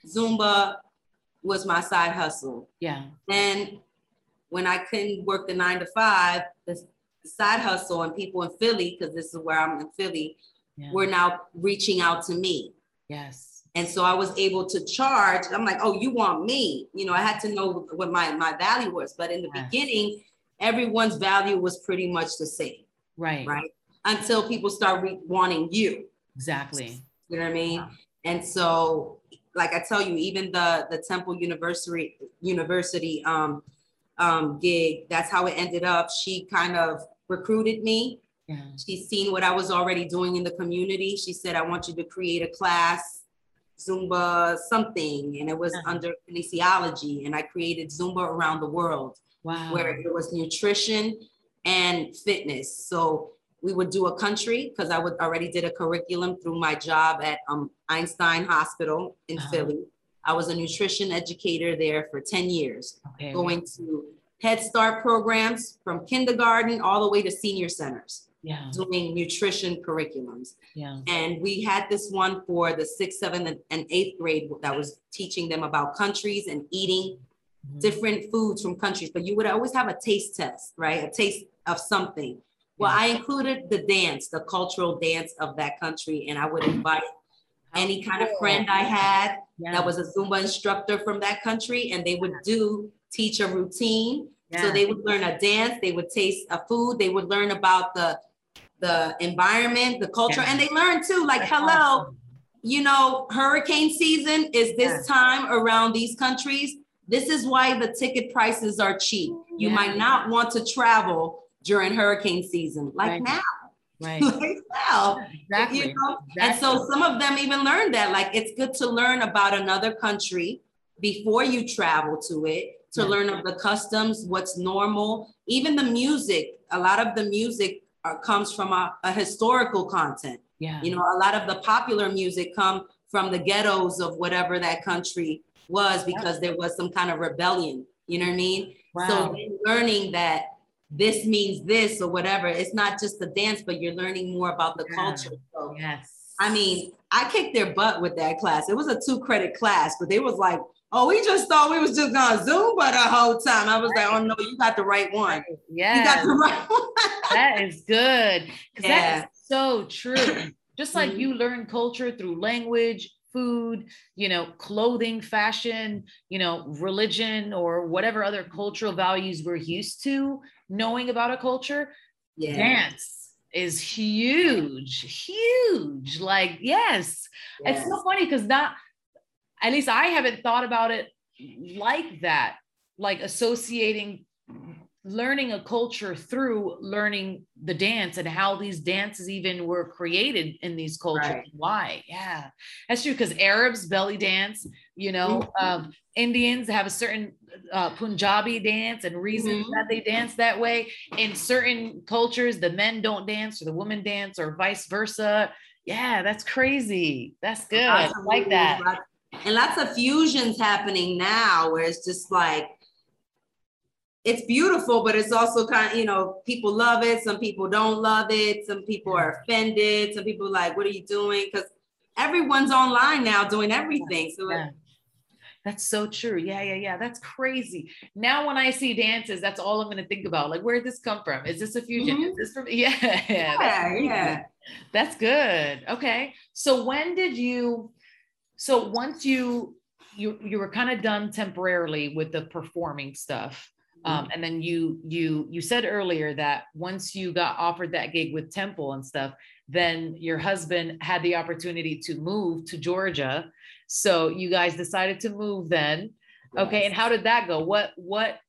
Zumba was my side hustle. Yeah. And when I couldn't work the nine to five, the, side hustle and people in Philly, because this is where I'm in Philly, yeah. were now reaching out to me. Yes. And so I was able to charge. I'm like, oh, you want me? You know, I had to know what my, my value was. But in the yes. beginning, everyone's value was pretty much the same. Right. Right. Until people start re- wanting you. Exactly. You know what I mean? Yeah. And so, like I tell you, even the the Temple University University um, um, gig, that's how it ended up. She kind of recruited me. Yeah. She's seen what I was already doing in the community. She said, I want you to create a class, Zumba something. And it was uh-huh. under kinesiology. And I created Zumba around the world, wow. where it was nutrition and fitness. So we would do a country because I would already did a curriculum through my job at um, Einstein Hospital in uh-huh. Philly. I was a nutrition educator there for 10 years, okay. going to Head Start programs from kindergarten all the way to senior centers. Yeah. Doing nutrition curriculums. Yeah. And we had this one for the sixth, seventh, and eighth grade that was teaching them about countries and eating mm-hmm. different foods from countries. But you would always have a taste test, right? A taste of something. Well, yeah. I included the dance, the cultural dance of that country, and I would invite any kind of friend I had yeah. that was a Zumba instructor from that country, and they would do teach a routine. Yeah. So they would learn a dance, they would taste a food, they would learn about the the environment, the culture, yeah. and they learn too. Like, That's hello, awesome. you know, hurricane season is this time around these countries. This is why the ticket prices are cheap. You might not want to travel during hurricane season, like right. now. Right. (laughs) well, exactly. You know? exactly. And so some of them even learned that. Like it's good to learn about another country before you travel to it, to yeah. learn of the customs, what's normal, even the music. A lot of the music uh, comes from a, a, historical content. Yeah. You know, a lot of the popular music come from the ghettos of whatever that country was because there was some kind of rebellion. You know what I mean? Wow. So learning that this means this or whatever. It's not just the dance, but you're learning more about the yeah. culture. So, yes. I mean, I kicked their butt with that class. It was a two credit class, but they was like, oh, we just thought we was just gonna Zumba the whole time. I was right. like, oh no, you got the right one. Yeah. You got the right (laughs) one. that is good. Yeah. That is so true. (clears throat) Just like mm-hmm. you learn culture through language, food, you know, clothing, fashion, you know, religion, or whatever other cultural values we're used to knowing about a culture, yeah. dance is huge, huge. Like, yes, yes. it's so funny because not, at least I haven't thought about it like that, like associating learning a culture through learning the dance and how these dances even were created in these cultures right. why yeah that's true because arabs belly dance you know mm-hmm. um, indians have a certain uh, punjabi dance and reasons mm-hmm. that they dance that way in certain cultures the men don't dance or the women dance or vice versa yeah that's crazy that's good I like that and lots of fusions happening now where it's just like it's beautiful, but it's also kind of, you know, people love it. Some people don't love it. Some people are offended. Some people like, what are you doing? Because everyone's online now doing everything. So yeah. That's so true. Yeah, yeah, yeah. That's crazy. Now, when I see dances, that's all I'm going to think about. Like, where did this come from? Is this a fusion? Mm-hmm. Is this from? (laughs) Yeah, yeah, yeah. That's good. Okay. So when did you? So once you you you were kind of done temporarily with the performing stuff um, mm-hmm. and then you you you said earlier that once you got offered that gig with Temple and stuff, then your husband had the opportunity to move to Georgia. So you guys decided to move then. Okay, and how did that go? What what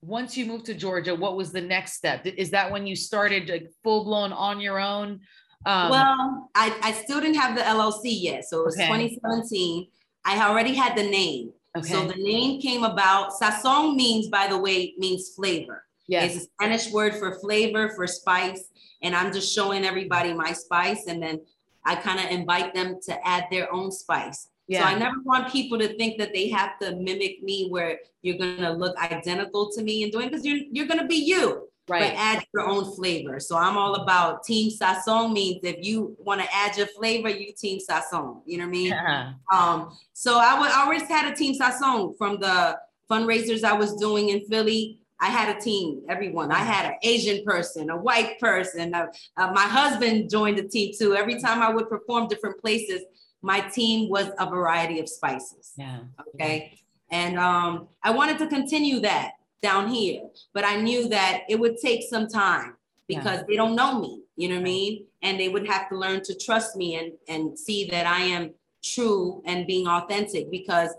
once you moved to Georgia, what was the next step? Is that when you started like full blown on your own? Um, well, I, I still didn't have the LLC yet. So it was okay. 2017. I already had the name. Okay. So the name came about. Sazon means, by the way, means flavor. Yes. It's a Spanish word for flavor, for spice. And I'm just showing everybody my spice. And then I kind of invite them to add their own spice. Yeah. So I never want people to think that they have to mimic me where you're gonna look identical to me and doing because you're you're gonna be you. Right. But add your own flavor. So I'm all about team sazon means if you want to add your flavor, you team sazon. You know what I mean? Yeah. Um, so I would I always had a team sazon from the fundraisers I was doing in Philly. I had a team, everyone. I had an Asian person, a white person. Uh, uh, my husband joined the team too. Every time I would perform different places, my team was a variety of spices. Yeah. Okay. And um, I wanted to continue that down here, but I knew that it would take some time because yeah. they don't know me, you know what I mean? And they would have to learn to trust me and, and see that I am true and being authentic because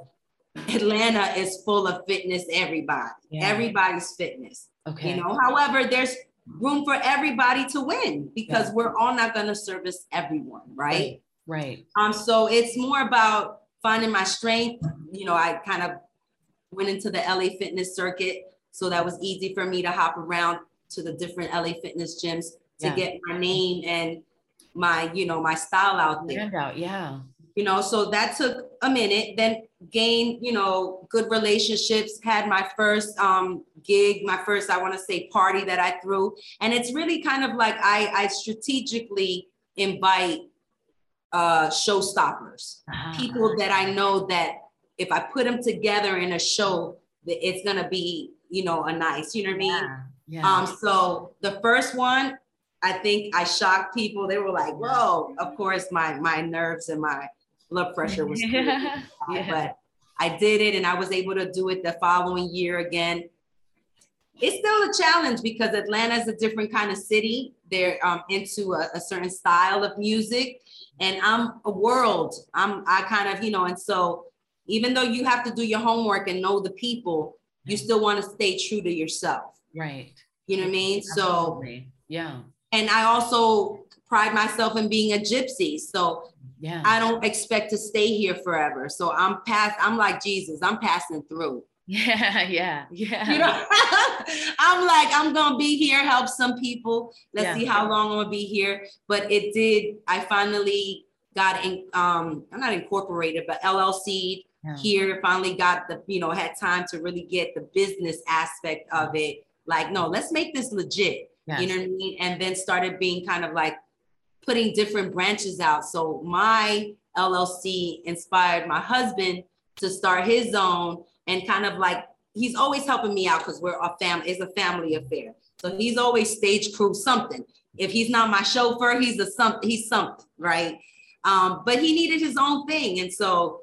Atlanta is full of fitness, everybody. Yeah. Everybody's fitness. Okay. You know, however, there's room for everybody to win because yeah. we're all not going to service everyone, right? right? Right. Um, so it's more about finding my strength. You know, I kind of went into the LA fitness circuit. So that was easy for me to hop around to the different LA fitness gyms to yeah. get my name and my, you know, my style out there. Out, yeah. You know, so that took a minute, then gained, you know, good relationships, had my first um gig, my first, I want to say party that I threw. And it's really kind of like I I strategically invite uh, showstoppers, uh-huh. people that I know that if I put them together in a show, that it's gonna be, you know, a nice, you know what I mean? Yeah. yeah. Um, so the first one, I think I shocked people. They were like, "Whoa!" Of course, my my nerves and my blood pressure was, (laughs) yeah. but I did it, and I was able to do it the following year again. It's still a challenge because Atlanta is a different kind of city. They're um, into a, a certain style of music, and I'm a world. I'm I kind of, you know, and so even though you have to do your homework and know the people, you still want to stay true to yourself. Right. You know what I mean? Absolutely. So yeah. And I also pride myself in being a gypsy. So yeah, I don't expect to stay here forever. So I'm past, I'm like Jesus, I'm passing through. (laughs) Yeah, yeah, yeah. You know, (laughs) I'm like, I'm gonna be here, help some people. Let's yeah. see how long I'm gonna be here. But it did, I finally got in um, I'm not incorporated, but LLC yeah. here, finally got the, you know, had time to really get the business aspect of it. Like, no, let's make this legit. Yes. You know what I mean? And then started being kind of like putting different branches out. So my LLC inspired my husband to start his own and kind of like he's always helping me out because we're a family, it's a family affair. So he's always stage crew something. If he's not my chauffeur, he's a something, he's something, right? Um, but he needed his own thing. And so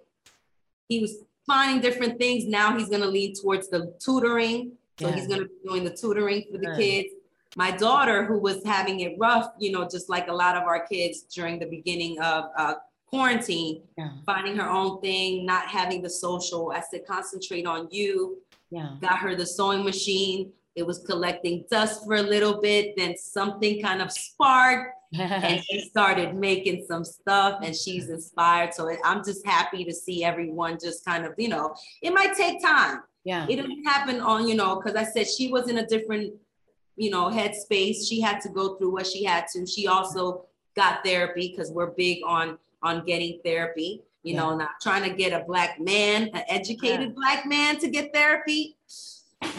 he was finding different things. Now he's gonna lead towards the tutoring. So yeah. he's gonna be doing the tutoring for the kids. My daughter, who was having it rough, you know, just like a lot of our kids during the beginning of uh, quarantine, yeah. finding her own thing, not having the social. I said, concentrate on you. Yeah. Got her the sewing machine. It was collecting dust for a little bit. Then something kind of sparked (laughs) and she started making some stuff and she's inspired. So I'm just happy to see everyone just kind of, you know, it might take time. Yeah. It didn't happen on, you know, because I said she was in a different, you know, headspace. She had to go through what she had to. She also got therapy because we're big on on getting therapy. You yeah. know, not trying to get a black man, an educated yeah. black man to get therapy.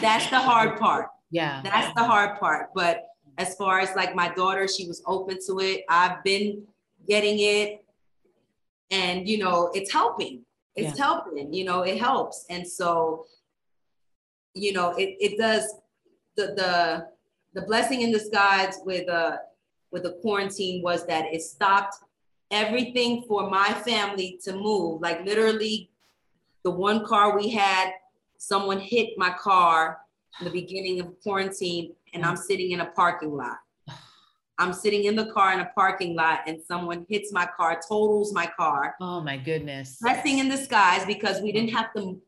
That's the hard part. Yeah. That's the hard part. But as far as like my daughter, she was open to it. I've been getting it. And you know, it's helping. It's yeah. helping, you know, it helps. And so, you know, it, it does the the the blessing in disguise with uh with the quarantine was that it stopped everything for my family to move. Like literally, the one car we had, someone hit my car in the beginning of quarantine, and I'm sitting in a parking lot. I'm sitting in the car in a parking lot, and someone hits my car, totals my car. Oh my goodness. Blessing in disguise because we didn't have to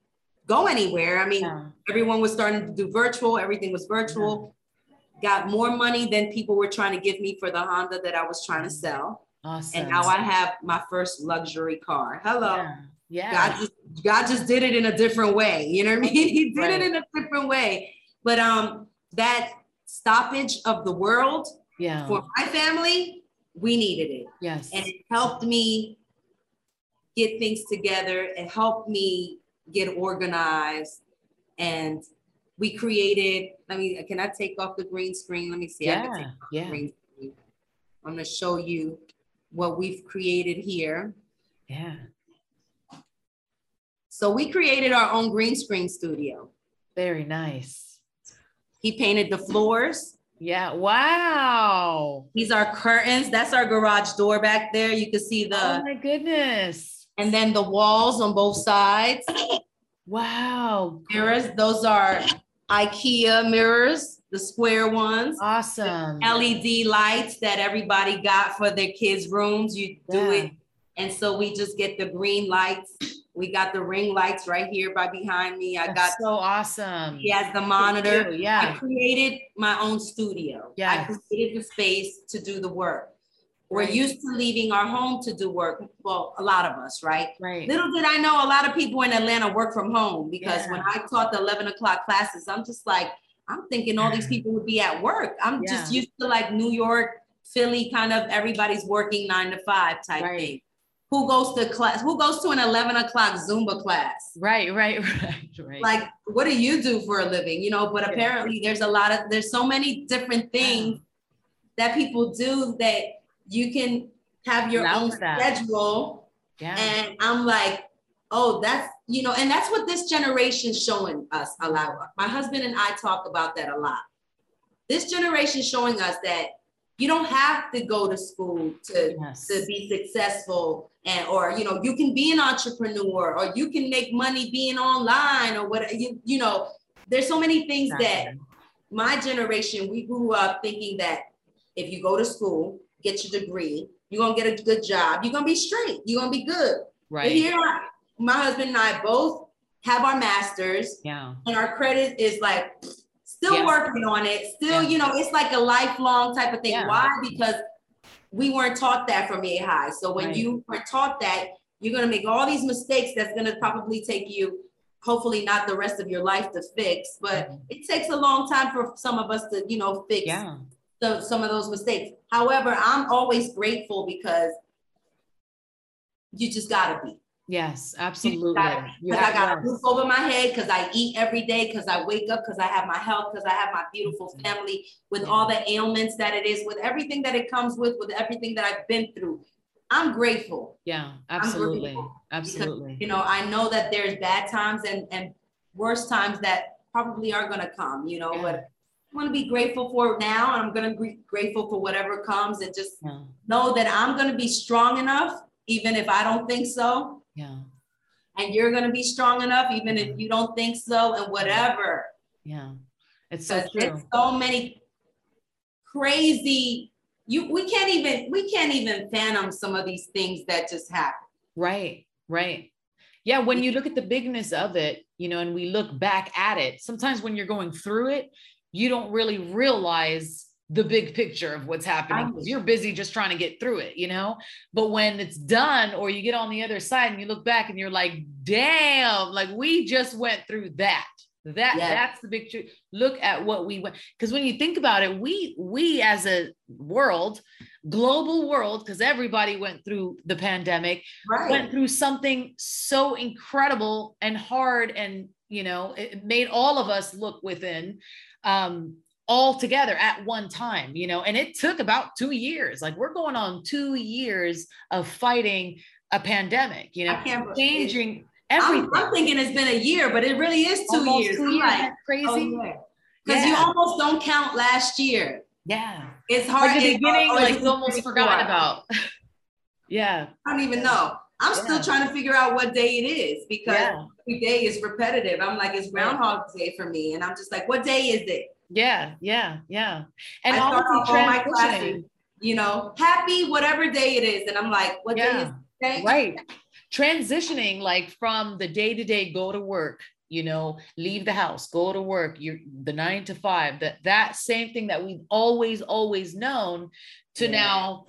go anywhere. I mean, yeah. everyone was starting to do virtual, everything was virtual. Yeah. Got more money than people were trying to give me for the Honda that I was trying to sell. Awesome. And now I have my first luxury car. Hello. Yeah. Yeah. God just God just did it in a different way. You know what I mean? (laughs) He did right. it in a different way. But um that stoppage of the world yeah. for my family, we needed it. Yes. And it helped me get things together. It helped me get organized. And we created, I mean, can I take off the green screen? Let me see. Yeah. yeah. I'm gonna show you what we've created here. Yeah. So we created our own green screen studio. Very nice. He painted the floors. Yeah. Wow. These are curtains. That's our garage door back there. You can see the. Oh my goodness. And then the walls on both sides. Wow. Mirrors. Those are IKEA mirrors, the square ones. Awesome. LED lights that everybody got for their kids' rooms. You do yeah. it. And so we just get the green lights we got the ring lights right here by behind me. I That's got so awesome. He has the monitor. Yeah. I created my own studio. Yeah. I created the space to do the work. We're used to leaving our home to do work. Well, a lot of us, right? Right. Little did I know a lot of people in Atlanta work from home because yeah. when I taught the 11 o'clock classes, I'm just like, I'm thinking all these (laughs) people would be at work. I'm yeah. just used to like New York, Philly, kind of everybody's working nine to five type right. thing who goes to class, who goes to an 11 o'clock Zumba class. Right, right, (laughs) right, right. Like, what do you do for a living? You know, but apparently there's a lot of, there's so many different things that people do that you can have your own schedule. Yeah. And I'm like, oh, that's, you know, and that's what this generation's showing us a lot. My husband and I talk about that a lot. This generation showing us that you don't have to go to school to, yes. to be successful and or you know you can be an entrepreneur or you can make money being online or what you, you know there's so many things exactly. that my generation we grew up thinking that if you go to school get your degree you're gonna get a good job you're gonna be straight you're gonna be good right here my husband and i both have our masters yeah and our credit is like still yeah. working on it still yeah. you know it's like a lifelong type of thing yeah. why because we weren't taught that from A high. So when right. you weren't taught that, you're going to make all these mistakes that's going to probably take you, hopefully not the rest of your life to fix, but mm-hmm. it takes a long time for some of us to, you know, fix yeah. the, some of those mistakes. However, I'm always grateful because you just got to be. Yes, absolutely. Because I got a roof over my head, because I eat every day, because I wake up, because I have my health, because I have my beautiful mm-hmm. family with all the ailments that it is, with everything that it comes with, with everything that I've been through. I'm grateful. Yeah, absolutely. Absolutely. Because, you know, I know that there's bad times and, and worse times that probably are going to come, you know, yeah. but I'm going to be grateful for now. And I'm going to be grateful for whatever comes and just yeah. know that I'm going to be strong enough, even if I don't think so yeah. And you're going to be strong enough, even if you don't think so, and whatever. Yeah. It's so true. so many crazy, you we can't even we can't even fathom some of these things that just happen. Right, right. Yeah, when you look at the bigness of it, you know, and we look back at it, sometimes when you're going through it, you don't really realize the big picture of what's happening. You're busy just trying to get through it, you know? But when it's done, or you get on the other side and you look back and you're like, damn, like we just went through that. That yes. that's the big truth. Look at what we went because when you think about it, we we as a world, global world, because everybody went through the pandemic, right. went through something so incredible and hard, and you know, it made all of us look within. Um, all together at one time, you know, and it took about two years. Like we're going on two years of fighting a pandemic, you know, changing everything. I'm, I'm, thinking it's been a year, but it really is two almost years. Two years. Like, crazy. Because oh, yeah. you almost don't count last year. Yeah. It's hard. Like the beginning, like almost forgotten about. (laughs) yeah. I don't even know. I'm yeah. still trying to figure out what day it is because every day is repetitive. I'm like, it's Groundhog Day for me. And I'm just like, what day is it? Yeah, yeah, yeah. And start all my classes, you know, happy whatever day it is. And I'm like, what yeah, day is today? Right. Transitioning like from the day to day, go to work, you know, leave the house, go to work, you're the nine to five, that that same thing that we've always, always known to yeah. now,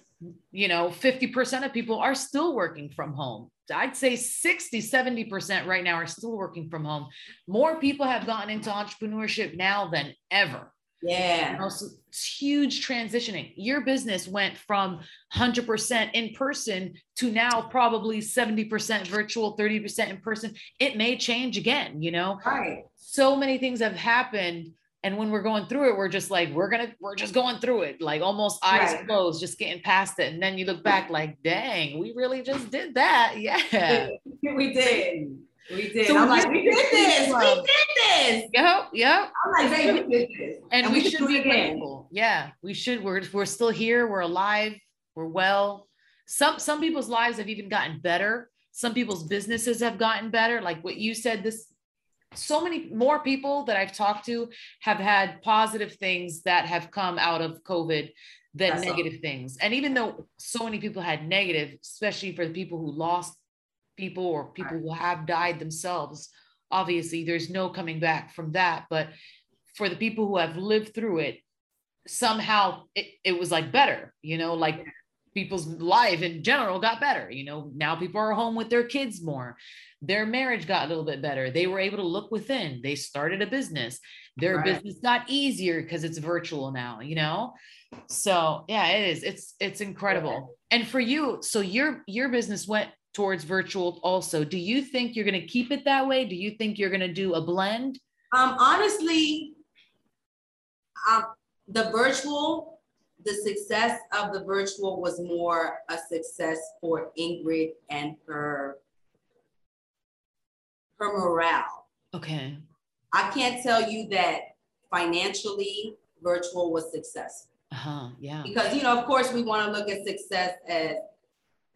you know, 50% of people are still working from home I'd say 60, 70% right now are still working from home. More people have gotten into entrepreneurship now than ever. Yeah. You know, so it's huge transitioning. Your business went from 100% in person to now probably 70% virtual, 30% in person. It may change again, you know? Right. So many things have happened and when we're going through it we're just like we're gonna we're just going through it like almost eyes right. closed just getting past it. And then you look back like dang we really just did that. (laughs) Yeah. (laughs) We did. We did. So I'm like we did this. We did this. Yep yep I'm like hey we did this. And, and we, we should be grateful. Yeah we should. We're we're still here. We're alive. We're well. Some some people's lives have even gotten better. Some people's businesses have gotten better. Like what you said this so many more people that I've talked to have had positive things that have come out of COVID than That's negative things. And even though so many people had negative, especially for the people who lost people or people right. who have died themselves, obviously there's no coming back from that. But for the people who have lived through it, somehow it, it was like better, you know, like people's life in general got better. You know, now people are home with their kids more. Their marriage got a little bit better. They were able to look within. They started a business. Their right. business got easier because it's virtual now, you know? So yeah, it is. It's it's incredible. Yeah. And for you, so your your business went towards virtual also. Do you think you're gonna keep it that way? Do you think you're gonna do a blend? Um honestly, um the virtual the success of the virtual was more a success for Ingrid and her her morale. Okay. I can't tell you that financially virtual was successful. Uh-huh. Yeah. Because you know, of course, we want to look at success as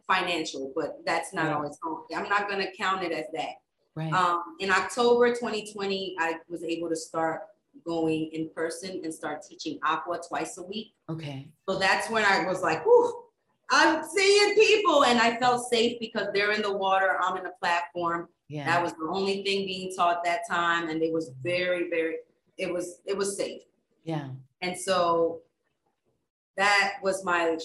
financial, but that's not right. always. I'm not going to count it as that. Right. Um, in October 2020, I was able to start going in person and start teaching aqua twice a week. Okay. So that's when I was like, whew, I'm seeing people and I felt safe because they're in the water, I'm in the platform. Yeah. That was the only thing being taught that time. And it was very, very, it was, it was safe. Yeah. And so that was my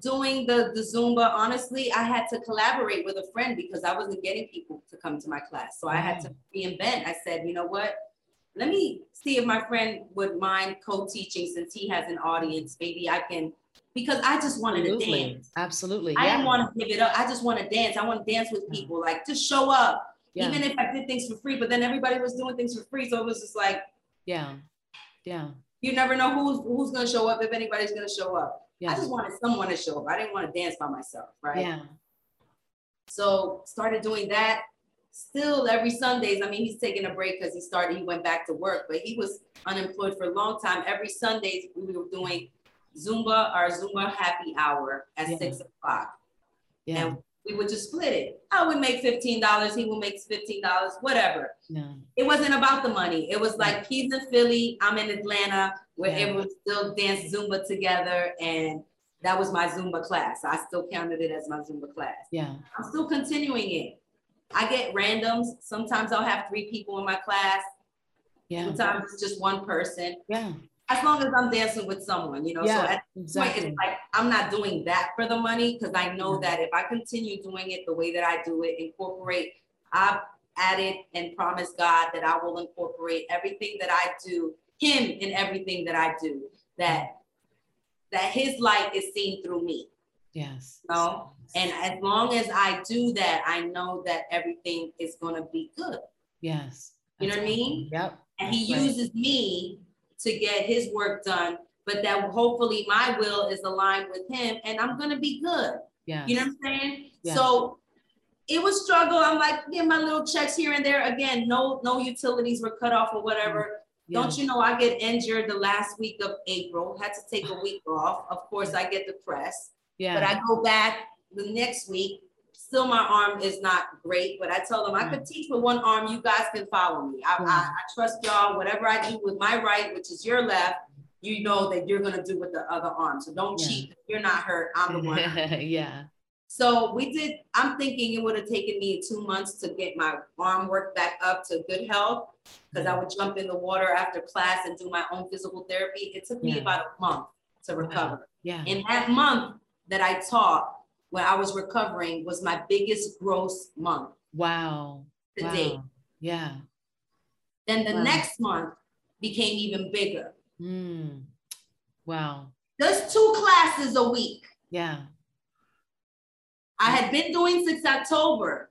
doing the, the Zumba. Honestly, I had to collaborate with a friend because I wasn't getting people to come to my class. So I had to reinvent. I said, you know what? Let me see if my friend would mind co-teaching since he has an audience. Maybe I can, because I just wanted Absolutely. to dance. Absolutely. I didn't want to give it up. I just want to dance. I want to dance with people, like just show up. Yeah. Even if I did things for free, but then everybody was doing things for free. So it was just like, yeah, yeah. You never know who's who's gonna show up if anybody's gonna show up. Yeah. I just wanted someone to show up. I didn't want to dance by myself, right? Yeah. So started doing that still every Sundays. I mean, he's taking a break because he started, he went back to work, but he was unemployed for a long time. Every Sundays we were doing Zumba, our Zumba happy hour at yeah. six o'clock. Yeah. And we would just split it. I would make $15, he would make $15, whatever. Yeah. It wasn't about the money. It was like he's in Philly, I'm in Atlanta, We're yeah. to still dance Zumba together. And that was my Zumba class. I still counted it as my Zumba class. Yeah. I'm still continuing it. I get randoms. Sometimes I'll have three people in my class. Yeah. Sometimes it's just one person. Yeah. As long as I'm dancing with someone, you know. Yeah, so at exactly. point, it's like I'm not doing that for the money because I know that if I continue doing it the way that I do it, incorporate, I've added and promised God that I will incorporate everything that I do, Him in everything that I do. That that His light is seen through me. Yes. You know? And as long as I do that, I know that everything is going to be good. Yes. You know what I mean? Yep. And he right. uses me to get his work done, but that hopefully my will is aligned with him and I'm going to be good. Yeah. You know what I'm saying? Yeah. So it was struggle. I'm like, getting my little checks here and there. Again, no, no utilities were cut off or whatever. Yeah. Don't you know I get injured the last week of April, had to take a week off. Of course, I get depressed. Yeah. But I go back the next week, still my arm is not great, but I tell them I could mm. teach with one arm. You guys can follow me. I, I, mm. I trust y'all. Whatever I do with my right, which is your left, you know that you're gonna do with the other arm. So don't yeah. cheat. You're not hurt. I'm the one. (laughs) yeah. So we did. I'm thinking it would have taken me two months to get my arm work back up to good health because I mm. would jump in the water after class and do my own physical therapy. It took me yeah. about a month to recover. Yeah. In that month, that I taught, when I was recovering was my biggest gross month. Wow. To wow. date. Yeah. Then the wow. next month became even bigger. Mm. Wow. There's two classes a week. Yeah. I had been doing since October.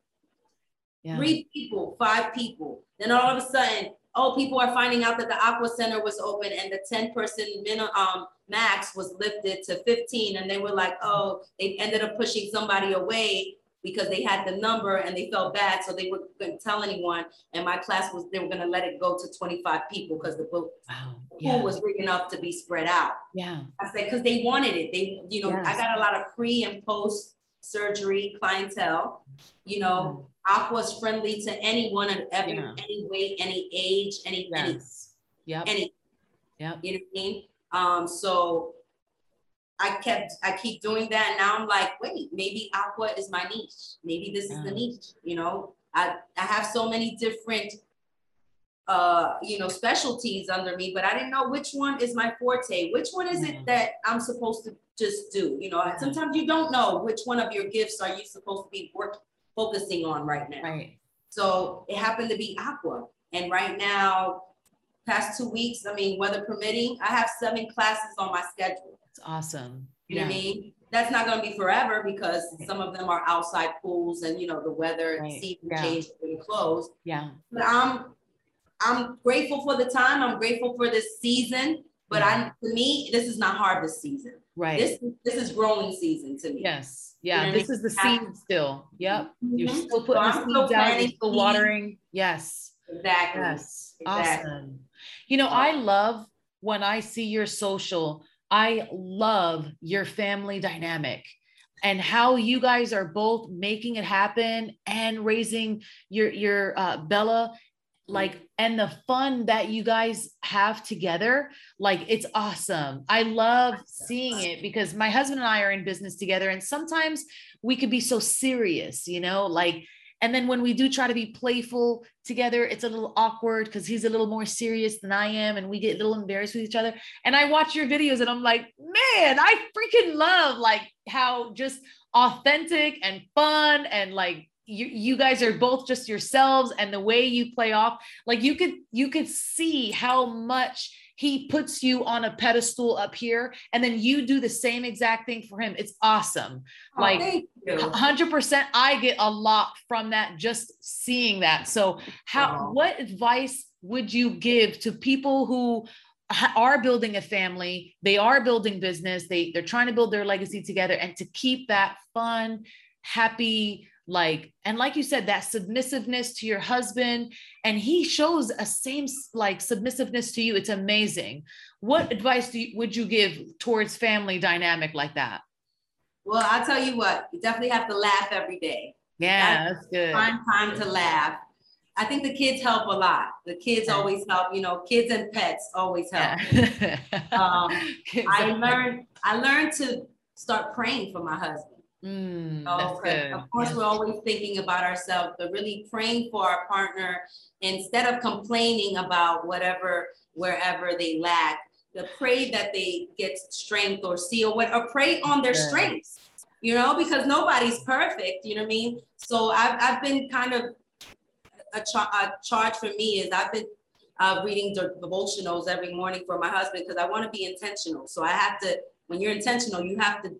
Yeah. Three people, five people. Then all of a sudden, oh, people are finding out that the Aqua Center was open and the 10 person minimum um, max was lifted to 15. And they were like, oh, they ended up pushing somebody away because they had the number and they felt bad. So they couldn't tell anyone. And my class was, they were going to let it go to 25 people because the book wow. yeah. pool was big enough to be spread out. Yeah. I said, because they wanted it. They, you know, yes. I got a lot of pre and post surgery clientele, you know, Aqua's friendly to anyone of every yeah. any weight, any age, any yes. any yep. any. Yeah. You know what I mean? Um, so I kept I keep doing that. And now I'm like, wait, maybe aqua is my niche. Maybe this yeah. is the niche. You know, I, I have so many different uh, you know, specialties under me, but I didn't know which one is my forte. Which one is yeah. it that I'm supposed to just do? You know, sometimes you don't know which one of your gifts are you supposed to be working focusing on right now. Right. So it happened to be aqua. And right now, past two weeks, I mean, weather permitting, I have seven classes on my schedule. It's awesome. You yeah. know what I mean? That's not going to be forever because right. some of them are outside pools and you know the weather right. season yeah. change and closed. Yeah. But I'm I'm grateful for the time. I'm grateful for this season. But yeah. I to me, this is not harvest season. Right. This this is growing season to me. Yes. Yeah. You know, this is the seed still. Yep. Mm-hmm. You're still putting so the seeds out, you're still watering. Yes. Exactly. Yes. Exactly. Awesome. You know, I love when I see your social, I love your family dynamic and how you guys are both making it happen and raising your your uh, Bella like and the fun that you guys have together like it's awesome. I love seeing it because my husband and i are in business together and sometimes we could be so serious you know like and then when we do try to be playful together it's a little awkward because he's a little more serious than i am and we get a little embarrassed with each other. And i watch your videos and i'm like man i freaking love like how just authentic and fun and like you, you guys are both just yourselves and the way you play off like you could you could see how much he puts you on a pedestal up here and then you do the same exact thing for him. It's awesome. Oh, like 100% i get a lot from that just seeing that. So how wow. what advice would you give to people who are building a family they are building business they they're trying to build their legacy together and to keep that fun happy like and like you said that submissiveness to your husband and he shows a same like submissiveness to you. It's amazing. What advice do you, would you give towards family dynamic like that? Well i'll tell you what you definitely have to laugh every day. Yeah that's, that's good. find time to laugh. I think the kids help a lot. The kids always help you know kids and pets always help. Yeah. (laughs) um, i learned i learned to start praying for my husband Mm, so, of course, we're always thinking about ourselves, but really praying for our partner instead of complaining about whatever, wherever they lack. To pray that they get strength or see or what, or pray on their yeah. strengths, you know, because nobody's perfect, you know what I mean? So I've, I've been kind of a, char- a charge for me is I've been uh, reading devotionals every morning for my husband because I want to be intentional. So I have to, when you're intentional, you have to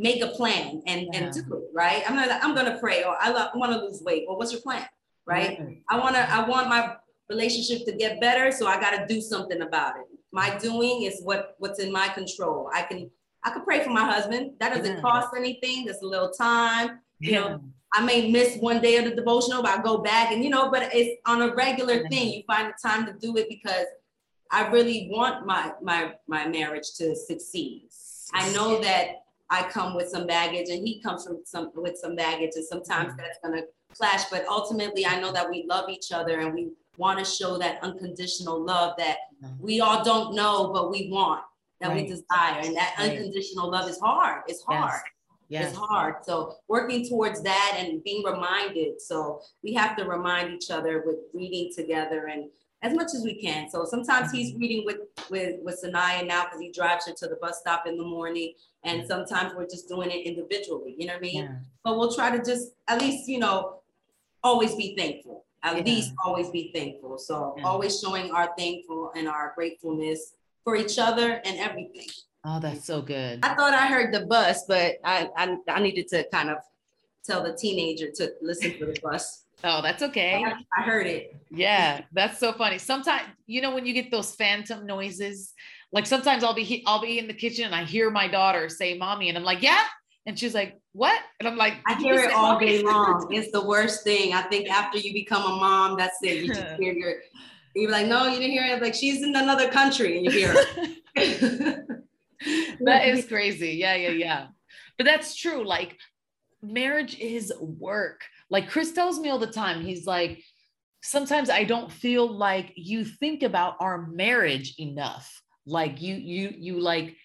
make a plan and, yeah. and do it, right? I'm gonna I'm gonna pray or I, I want to lose weight. Well, what's your plan? Right? I want to I want my relationship to get better, so I got to do something about it. My doing is what what's in my control. I can I could pray for my husband. That doesn't yeah. cost anything. There's a little time. You know, I may miss one day of the devotional, but I go back and you know, but it's on a regular thing. You find the time to do it because I really want my my my marriage to succeed. I know that I come with some baggage and he comes from some with some baggage and sometimes mm-hmm. that's gonna clash. But ultimately I know that we love each other and we want to show that unconditional love that mm-hmm. we all don't know but we want, that right. we desire. And that right. unconditional love is hard. It's hard. Yes. Yes. It's hard. So working towards that and being reminded. So we have to remind each other with reading together and as much as we can. So sometimes he's mm-hmm. reading with with with Sanaya now because he drives her to the bus stop in the morning, and sometimes we're just doing it individually. You know what I mean? Yeah. But we'll try to just at least you know always be thankful. At yeah. least always be thankful. So yeah. always showing our thankful and our gratefulness for each other and everything. Oh, that's so good. I thought I heard the bus, but I I, I needed to kind of tell the teenager to listen for the bus. Oh, that's okay. I, heard it. Yeah, that's so funny. Sometimes, you know, when you get those phantom noises, like sometimes I'll be I'll be in the kitchen and I hear my daughter say "mommy," and I'm like, "Yeah," and she's like, "What?" And I'm like, "I hear it all day long." (laughs) It's the worst thing. I think after you become a mom, that's it. You just hear your. You're like, "No, you didn't hear it." Like she's in another country, and you hear it. (laughs) (laughs) that is crazy. Yeah, yeah, yeah. But that's true. Like marriage is work. Like Chris tells me all the time, he's like, sometimes I don't feel like you think about our marriage enough. Like you, you, you like,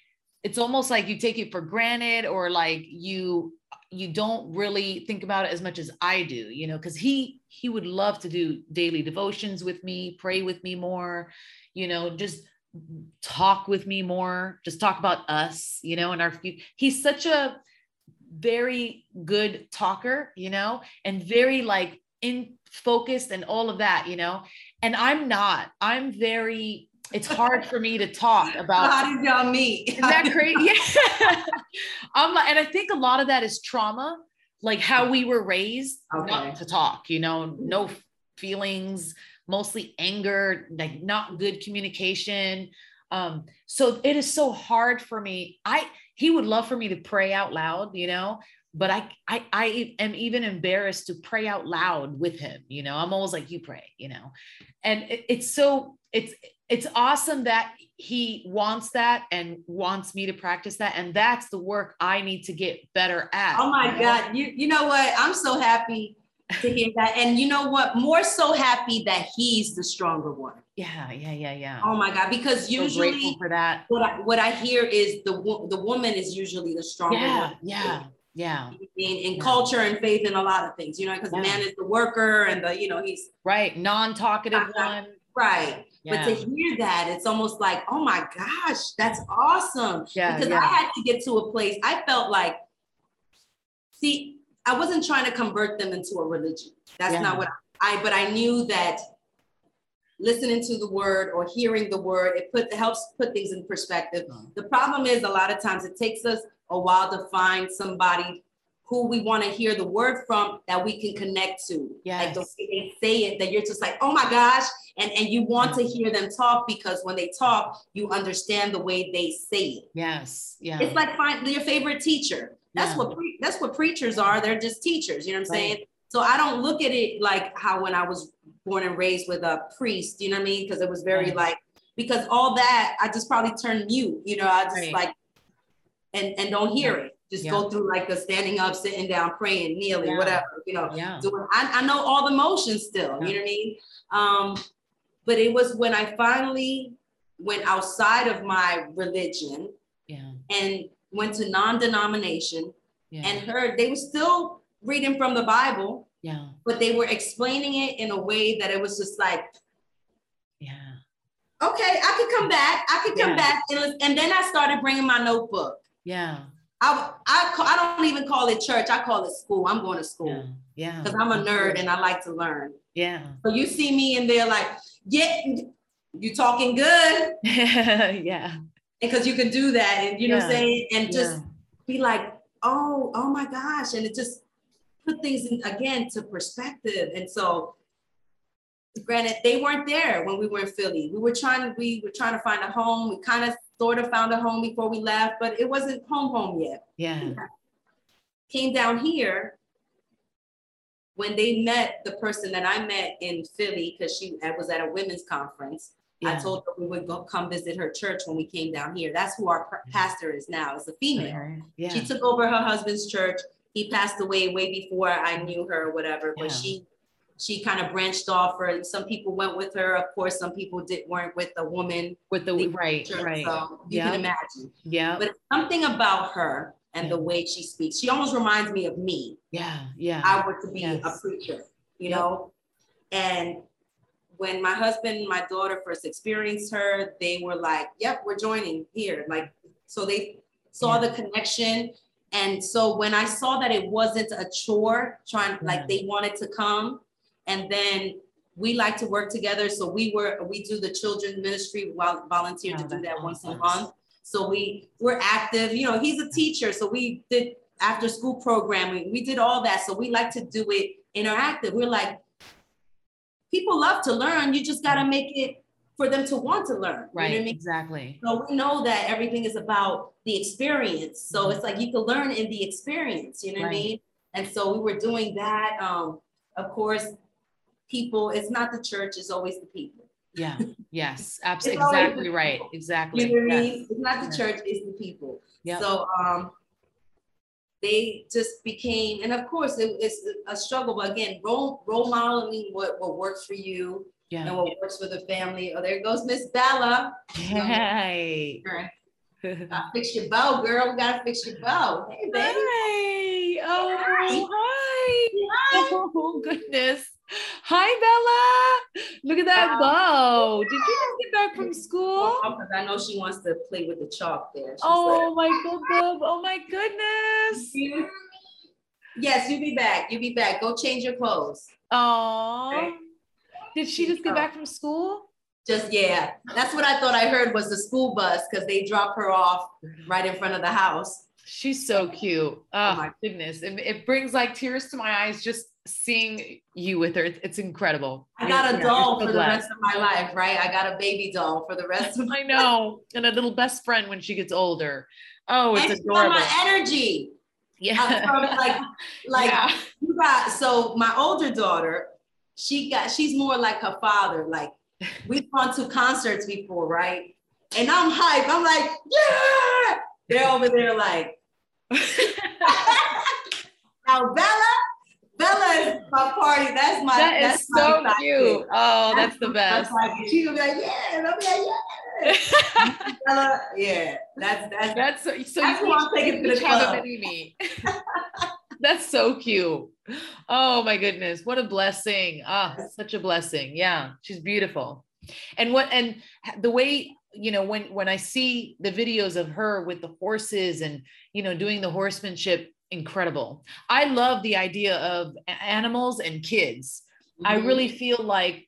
it's almost like you take it for granted or like you you don't really think about it as much as I do, you know, because he he would love to do daily devotions with me, pray with me more, you know, just talk with me more, just talk about us, you know, and our he's such a very good talker, you know, and very like in focused and all of that, you know. And I'm not. I'm very it's hard for me to talk (laughs) about how did y'all meet? Is that (laughs) crazy? Yeah. (laughs) I'm like, and I think a lot of that is trauma, like how we were raised okay. not to talk, you know, no feelings, mostly anger, like not good communication. Um, so it is so hard for me. I he would love for me to pray out loud, you know, but I, I, I am even embarrassed to pray out loud with him. You know, I'm always like, you pray, you know, and it, it's so, it's, it's awesome that he wants that and wants me to practice that. And that's the work I need to get better at. Oh my? God. You, you know what? I'm so happy to hear that. And you know what? More so happy that he's the stronger one. Yeah, yeah, yeah, yeah. Oh my God! Because usually, so for that, what I, what I hear is the the woman is usually the stronger yeah, one. Yeah, yeah. In, in yeah. culture and faith and a lot of things, you know, because yeah. man is the worker and the you know he's right non-talkative (laughs) one. Right. Yeah. But to hear that, it's almost like, oh my gosh, that's awesome. Yeah. Because I had to get to a place. I felt like, see, I wasn't trying to convert them into a religion. That's not what I. But I knew that listening to the word or hearing the word it put helps put things in perspective uh-huh. the problem is a lot of times it takes us a while to find somebody who we want to hear the word from that we can connect to yes. like the way they say it that you're just like oh my gosh and and you want to hear them talk because when they talk you understand the way they say it yes yeah it's like find your favorite teacher that's yeah. what pre- that's what preachers are they're just teachers you know what i'm right. saying so I don't look at it like how when I was born and raised with a priest, you know what I mean? Because it was very right. like, because all that, I just probably turned mute, you know, I just right. like, and, and don't hear it. Just yeah. go through like the standing up, sitting down, praying, kneeling, yeah. whatever, you know. Yeah. So I, I know all the motions still, you know what I mean? Um, but it was when I finally went outside of my religion yeah. and went to non-denomination and heard they were still reading from the Bible. Yeah. But they were explaining it in a way that it was just like, yeah. Okay, I could come back. I could come yeah. back. And, and then I started bringing my notebook. Yeah. I, I, I don't even call it church. I call it school. I'm going to school. Yeah. Because I'm a nerd and I like to learn. Yeah. So you see me in there like, yeah, you talking good. (laughs) yeah. Because you can do that. And you know yeah. what I'm saying? And just yeah. be like, oh, oh my gosh. And it just put things in, again to perspective. And so, granted, they weren't there when we were in Philly. We were trying to we were trying to find a home. We kind of sort of found a home before we left, but it wasn't home home yet. Yeah. Came down here when they met the person that I met in Philly because she was at a women's conference. Yeah. I told her we would go come visit her church when we came down here. That's who our pastor is now. It's a female. Yeah. She took over her husband's church he passed away way before I knew her or whatever. But yeah. she she kind of branched off or some people went with her. Of course, some people did weren't with the woman. With the right, church, right. So you can imagine. Yeah. But something about her and yeah. the way she speaks, she almost reminds me of me. Yeah, yeah. I were to be yes. a preacher, you yep. know? And when my husband and my daughter first experienced her, they were like, "Yep, we're joining here." Like, so they saw yeah. the connection, and so when I saw that it wasn't a chore, trying yeah. like they wanted to come, and then we like to work together. So we were we do the children ministry while volunteer oh, to do that once a month. So we we're active. You know, he's a teacher, so we did after school programming. We did all that. So we like to do it interactive. We're like, people love to learn. You just got to make it for them to want to learn. Right. You know I mean? Exactly. So we know that everything is about the experience. So mm-hmm. it's like you can learn in the experience. You know right. what I mean? And so we were doing that. Um, of course, people. It's not the church. It's always the people. Yeah. Yes. (laughs) Absolutely. exactly right. Exactly. You know what I mean? It's not the church. It's the people. Yeah. So um, they just became, and of course, it, it's a struggle. But again, role role modeling what what works for you yeah. and what works for the family. Oh, there goes Miss Bella. Hey. gotta (laughs) fix your bow, girl. We gotta fix your bow. Hey, baby. Hey. Oh, hi. Hi. hi. (laughs) Oh, goodness. Hi, Bella. Look at that bow. Did you just get back from school? Because I know she wants to play with the chalk there. She's oh like, my goodness. Oh my goodness. (laughs) Yes, you'll be back. You'll be back. Go change your clothes. Oh. Okay. Did she just get back from school? Just yeah. That's what I thought I heard was the school bus because they drop her off right in front of the house. She's so cute. Oh, oh my goodness. It, it brings like tears to my eyes just seeing you with her, it's, incredible. I got a doll so for glad. the rest of my life, right? I got a baby doll for the rest of (laughs) my life. I know. And a little best friend when she gets older. Oh, it's and adorable. my energy. Yeah. Uh, From (laughs) like, like yeah. you got so my older daughter, she got she's more like her father. Like (laughs) we've gone to concerts before, right? And I'm hype. I'm like, yeah. They're over there like (laughs) now Bella Bella is my party. That's my. That that's is so cute. Oh, that's, that's the best. She'll be like, yeah, and I'll be like, yeah. (laughs) Bella, yeah, that's that's that's so. so that's you want to take it to the club. (laughs) That's so cute. Oh my goodness, what a blessing! Ah, such a blessing. Yeah, she's beautiful. And what and the way you know when when I see the videos of her with the horses and you know doing the horsemanship incredible. I love the idea of animals and kids. Mm-hmm. I really feel like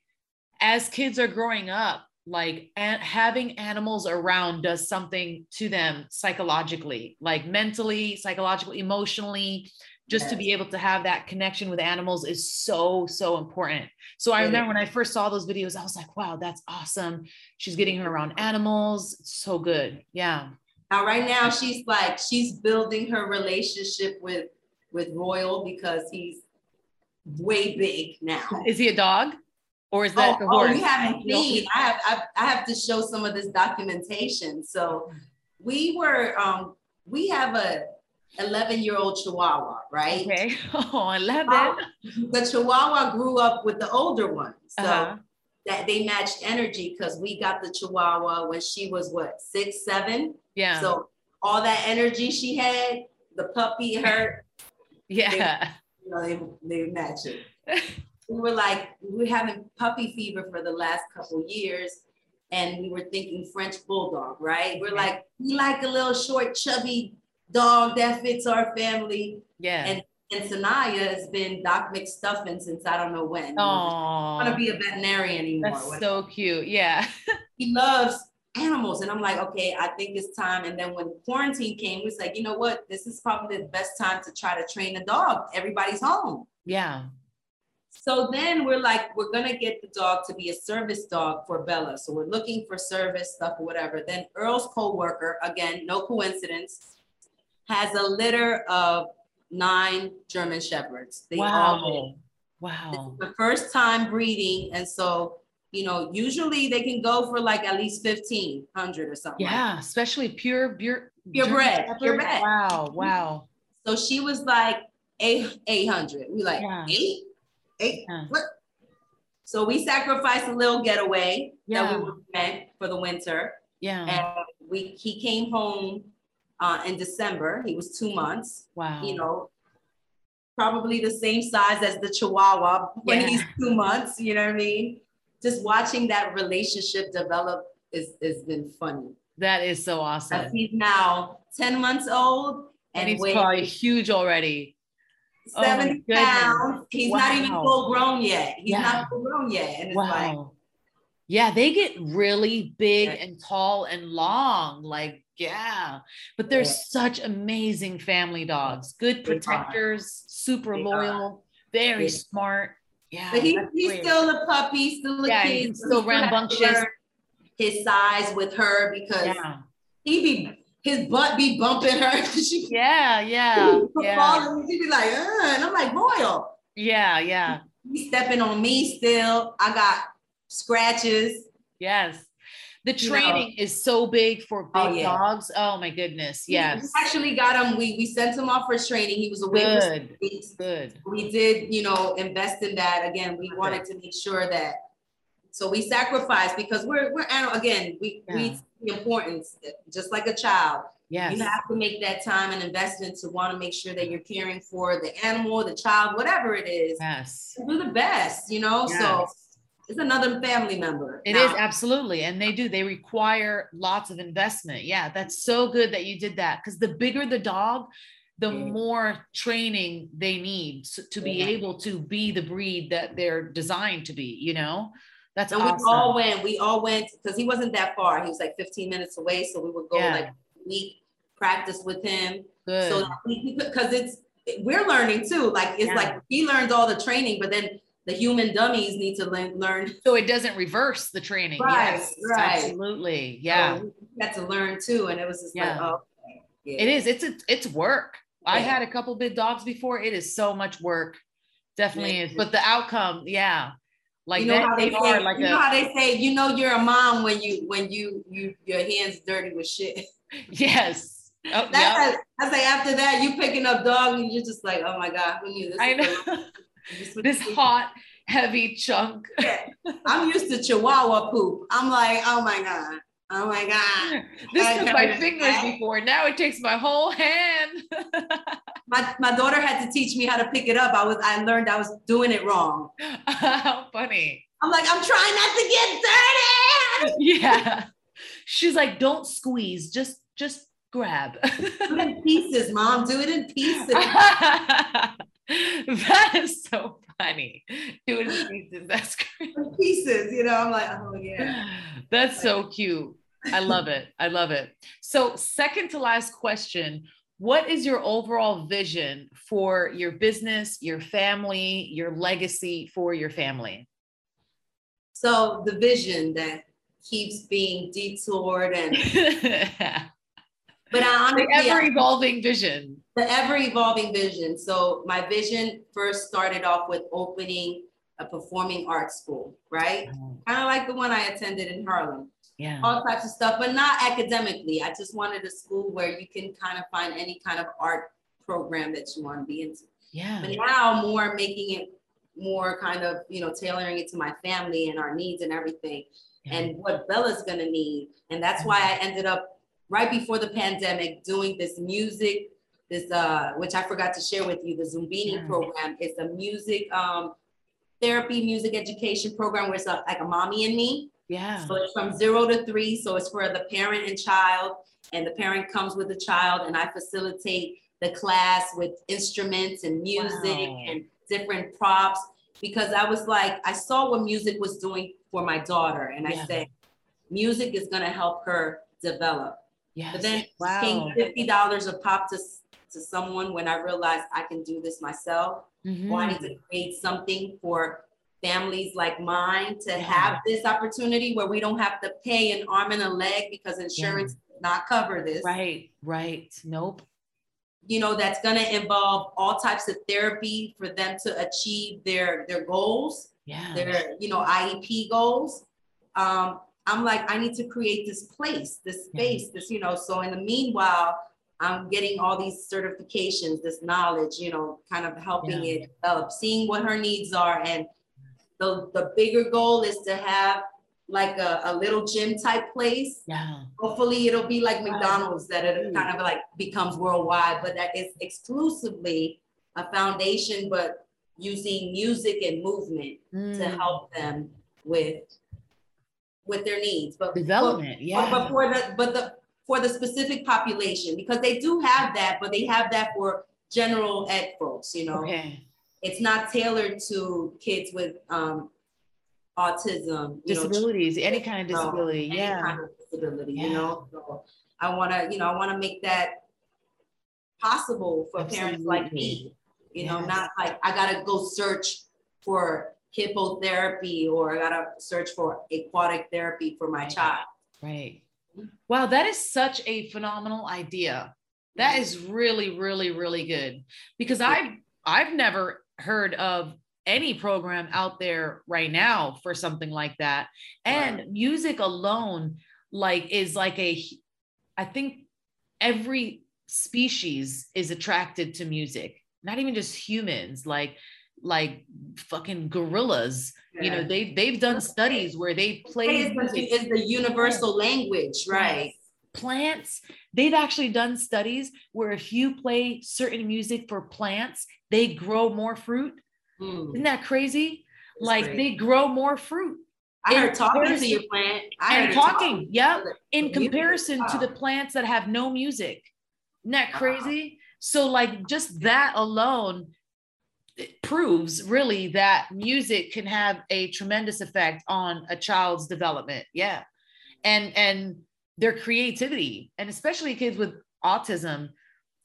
as kids are growing up, like having animals around does something to them psychologically, like mentally, psychologically, emotionally. Just yes. to be able to have that connection with animals is so, so important. So I remember when I first saw those videos, I was like, wow, that's awesome. She's getting her around animals. It's so good. Yeah. Now, right now, she's like she's building her relationship with with Royal because he's way big now. Is he a dog, or is that oh, the oh, horse? Oh, you haven't seen. I have I, I have to show some of this documentation. So we were um we have a 11 year old Chihuahua, right? Okay. (laughs) Oh, I love it. the Chihuahua grew up with the older one. So uh-huh. that they matched energy because we got the Chihuahua when she was what, six, seven? Yeah. So all that energy she had, the puppy, her. (laughs) Yeah. They, you know, they, they match it. (laughs) we were like, we were having puppy fever for the last couple years. And we were thinking French bulldog, right? We're like, we like a little short, chubby dog that fits our family. Yeah. And and Sanaya has been Doc McStuffin since I don't know when. Oh, want to be a veterinarian anymore. That's so cute. Yeah. (laughs) he loves animals. And I'm like, okay, I think it's time. And then when quarantine came, we was like, you know what? This is probably the best time to try to train a dog. Everybody's home. Yeah. So then we're like, we're gonna get the dog to be a service dog for Bella. So we're looking for service stuff or whatever. Then Earl's co-worker, again, no coincidence, has a litter of nine German Shepherds. They wow. all Wow. the first time breeding. And so you know, usually they can go for like at least 1500 or something. Yeah, like especially pure, pure, purebred, purebred. Wow, mm-hmm. wow. So she was like eight, 800. We like yeah. eight, eight. Yeah. What? So we sacrificed a little getaway yeah. that we were meant for the winter. Yeah. And we, he came home uh, in December. He was two months. Wow. You know, probably the same size as the Chihuahua when yeah. he's two months. You know what I mean? just watching that relationship develop is has been funny. That is so awesome. He's now 10 months old and, and he's probably huge already. 70 oh pounds. He's wow. not even full grown yet. He's yeah. not full grown yet. And it's wow. like, yeah, they get really big and tall and long. Like, yeah. But they're yeah. such amazing family dogs, good protectors, super they loyal, are. very yeah. smart. Yeah. But he, he's still a puppy, still a yeah, kid. He's still rambunctious. His size with her because yeah. he be his butt be bumping her. (laughs) she, yeah, yeah. (laughs) yeah. Falling, she'd be like, uh, and I'm like, Royal. Yeah, yeah. He's stepping on me still. I got scratches. Yes. The training you know. is so big for oh, big oh, yeah. dogs. Oh my goodness. Yes. We actually got him. We we sent him off for training. He was away Good. Good. We did, you know, invest in that. Again, we wanted to make sure that so we sacrifice because we're we're again, we yeah. we the importance, just like a child. Yes. You have to make that time and investment to want to make sure that you're caring for the animal, the child, whatever it is. Yes. Do the best, you know? Yes. So it's another family member. It now. is absolutely. And they do, they require lots of investment. Yeah, that's so good that you did that. Because the bigger the dog, the yeah. more training they need to be yeah. able to be the breed that they're designed to be, you know? That's and awesome. we all went. We all went because he wasn't that far. He was like 15 minutes away, so we would go yeah. like a week practice with him. Good. So because it's we're learning too. Like it's yeah. like he learns all the training, but then the human dummies need to learn. So it doesn't reverse the training. Right. Yes, right. Absolutely. Yeah. So we had to learn too, and it was just yeah. like, oh. Yeah. It is. It's a, it's work. I had a couple big dogs before. It is so much work. Definitely is. But the outcome, yeah like you know how they, say, like you a, know how they say, you know, you're a mom when you when you you your hands dirty with shit. (laughs) Yes. Oh, That's yep. I say after that, you picking up dog and you're just like, oh my god, who knew this? I know. (laughs) this hot, heavy chunk. I'm used to Chihuahua poop. I'm like, oh my god. Oh my God. (laughs) This I took my fingers before. Now it takes my whole hand. (laughs) my, my daughter had to teach me how to pick it up. I was I learned I was doing it wrong. (laughs) How funny. I'm like, I'm trying not to get dirty. Yeah. She's like, don't squeeze, just just grab. Do it in pieces, mom. Do it in pieces. (laughs) that is so funny. Do it in pieces. That's great. Pieces, you know. I'm like, oh yeah. (laughs) That's so cute. I love it. I love it. So, second to last question What is your overall vision for your business, your family, your legacy for your family? So, the vision that keeps being detoured and (laughs) but I honestly, the ever evolving vision. The ever evolving vision. So my vision first started off with opening a performing arts school, right? Oh. Kind of like the one I attended in Harlem. Yeah. All types of stuff, but not academically. I just wanted a school where you can kind of find any kind of art program that you want to be into. Yeah. But now more making it more kind of, you know, tailoring it to my family and our needs and everything yeah. and what Bella's gonna need. And that's why I ended up right before the pandemic doing this music, this uh, which I forgot to share with you, the Zumbini yeah. program is a music um therapy music education program where it's a, like a mommy and me. Yeah. So it's from zero to three. So it's for the parent and child, and the parent comes with the child, and I facilitate the class with instruments and music wow. and different props because I was like, I saw what music was doing for my daughter, and yeah. I said, music is going to help her develop. Yes. But then wow. paying fifty dollars a pop to to someone when I realized I can do this myself mm-hmm. wanting to create something for families like mine to yeah. have this opportunity where we don't have to pay an arm and a leg because insurance yeah. does not cover this. Right, right. Nope. You know, that's gonna involve all types of therapy for them to achieve their their goals, yeah. their, you know, IEP goals. Um, I'm like, I need to create this place, this space, this, you know. So in the meanwhile, I'm getting all these certifications, this knowledge, you know, kind of helping yeah. it develop, seeing what her needs are. And the, the bigger goal is to have like a, a little gym type place. Yeah. Hopefully it'll be like McDonald's that it kind of like becomes worldwide, but that is exclusively a foundation, but using music and movement mm. to help them with with their needs, but development, but, yeah. But, for the but the for the specific population because they do have that, but they have that for general ed folks. You know, okay. it's not tailored to kids with um, autism, disabilities, know, any kind of disability, yeah, Any kind of disability. Yeah. You know, so I want to, you know, I want to make that possible for Absolutely. parents like me. You yes. know, not like I gotta go search for hippotherapy or I gotta search for aquatic therapy for my right. child. Right. Wow, that is such a phenomenal idea. That is really, really, really good because I've I've never heard of any program out there right now for something like that. And right. music alone, like, is like a I think every species is attracted to music, not even just humans, like like fucking gorillas. Yeah. You know, they they've done studies where they play is the universal language, right? Plants, they've actually done studies where if you play certain music for plants, they grow more fruit. Mm. Isn't that crazy? That's like great. they grow more fruit. I heard talking to your plant. I and talking, yeah. In comparison to the plants that have no music. Isn't that crazy? So, like, just that alone proves really that music can have a tremendous effect on a child's development. Yeah. And and their creativity, and especially kids with autism.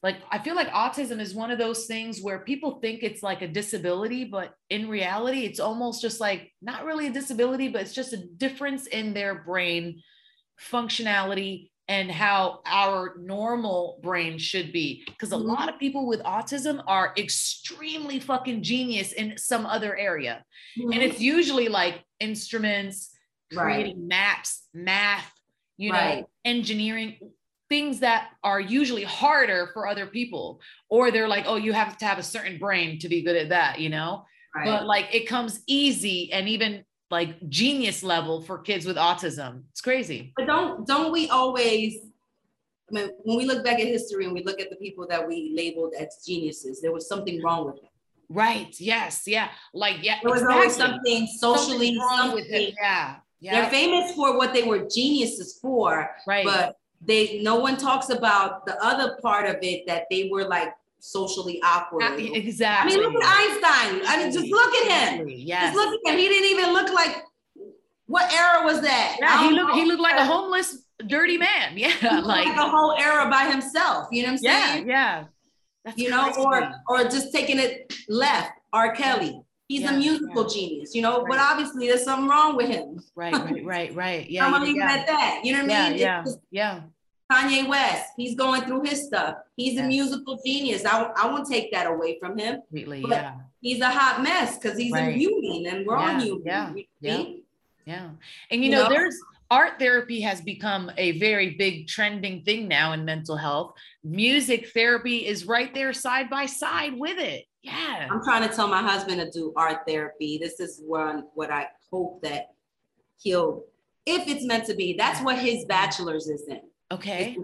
Like, I feel like autism is one of those things where people think it's like a disability, but in reality, it's almost just like not really a disability, but it's just a difference in their brain functionality and how our normal brain should be. Because a mm-hmm. lot of people with autism are extremely fucking genius in some other area. Mm-hmm. And it's usually like instruments, creating right. maps, math, you right. know, engineering, things that are usually harder for other people. Or they're like, oh, you have to have a certain brain to be good at that, you know? Right. But like it comes easy and even like genius level for kids with autism. It's crazy. But don't don't we always I mean, when we look back at history and we look at the people that we labeled as geniuses, there was something wrong with them. Right. Yes. Yeah. Like yeah. There was exactly. always something socially something wrong something. with them. Yeah. Yeah. They're famous for what they were geniuses for. Right. But they no one talks about the other part of it that they were like socially awkward. Exactly. I mean, look at Einstein. I mean, just look at him. Yes. Just look at him. He didn't even look like. What era was that? Yeah, he um, looked. He looked like a uh, homeless, dirty man. (laughs) Yeah, like, like, a whole era by himself. You know what I'm saying? Yeah, yeah. That's you know, or or just taking it left. R. Kelly. He's yeah, a musical yeah. genius, you know, right. but obviously there's something wrong with him. Right, right, right, right. (laughs) Yeah. I'm gonna leave yeah. it at that. You know what I mean? Yeah, yeah. Kanye West, he's going through his stuff. He's a musical genius. I, I won't take that away from him. Completely, yeah. He's a hot mess because he's right. a human and we're yeah, all human. Yeah, yeah, yeah. And you, you know, know, there's art therapy has become a very big trending thing now in mental health. Music therapy is right there side by side with it. Yeah. I'm trying to tell my husband to do art therapy. This is one what I hope that he'll, if it's meant to be, that's what his bachelor's is in. Okay.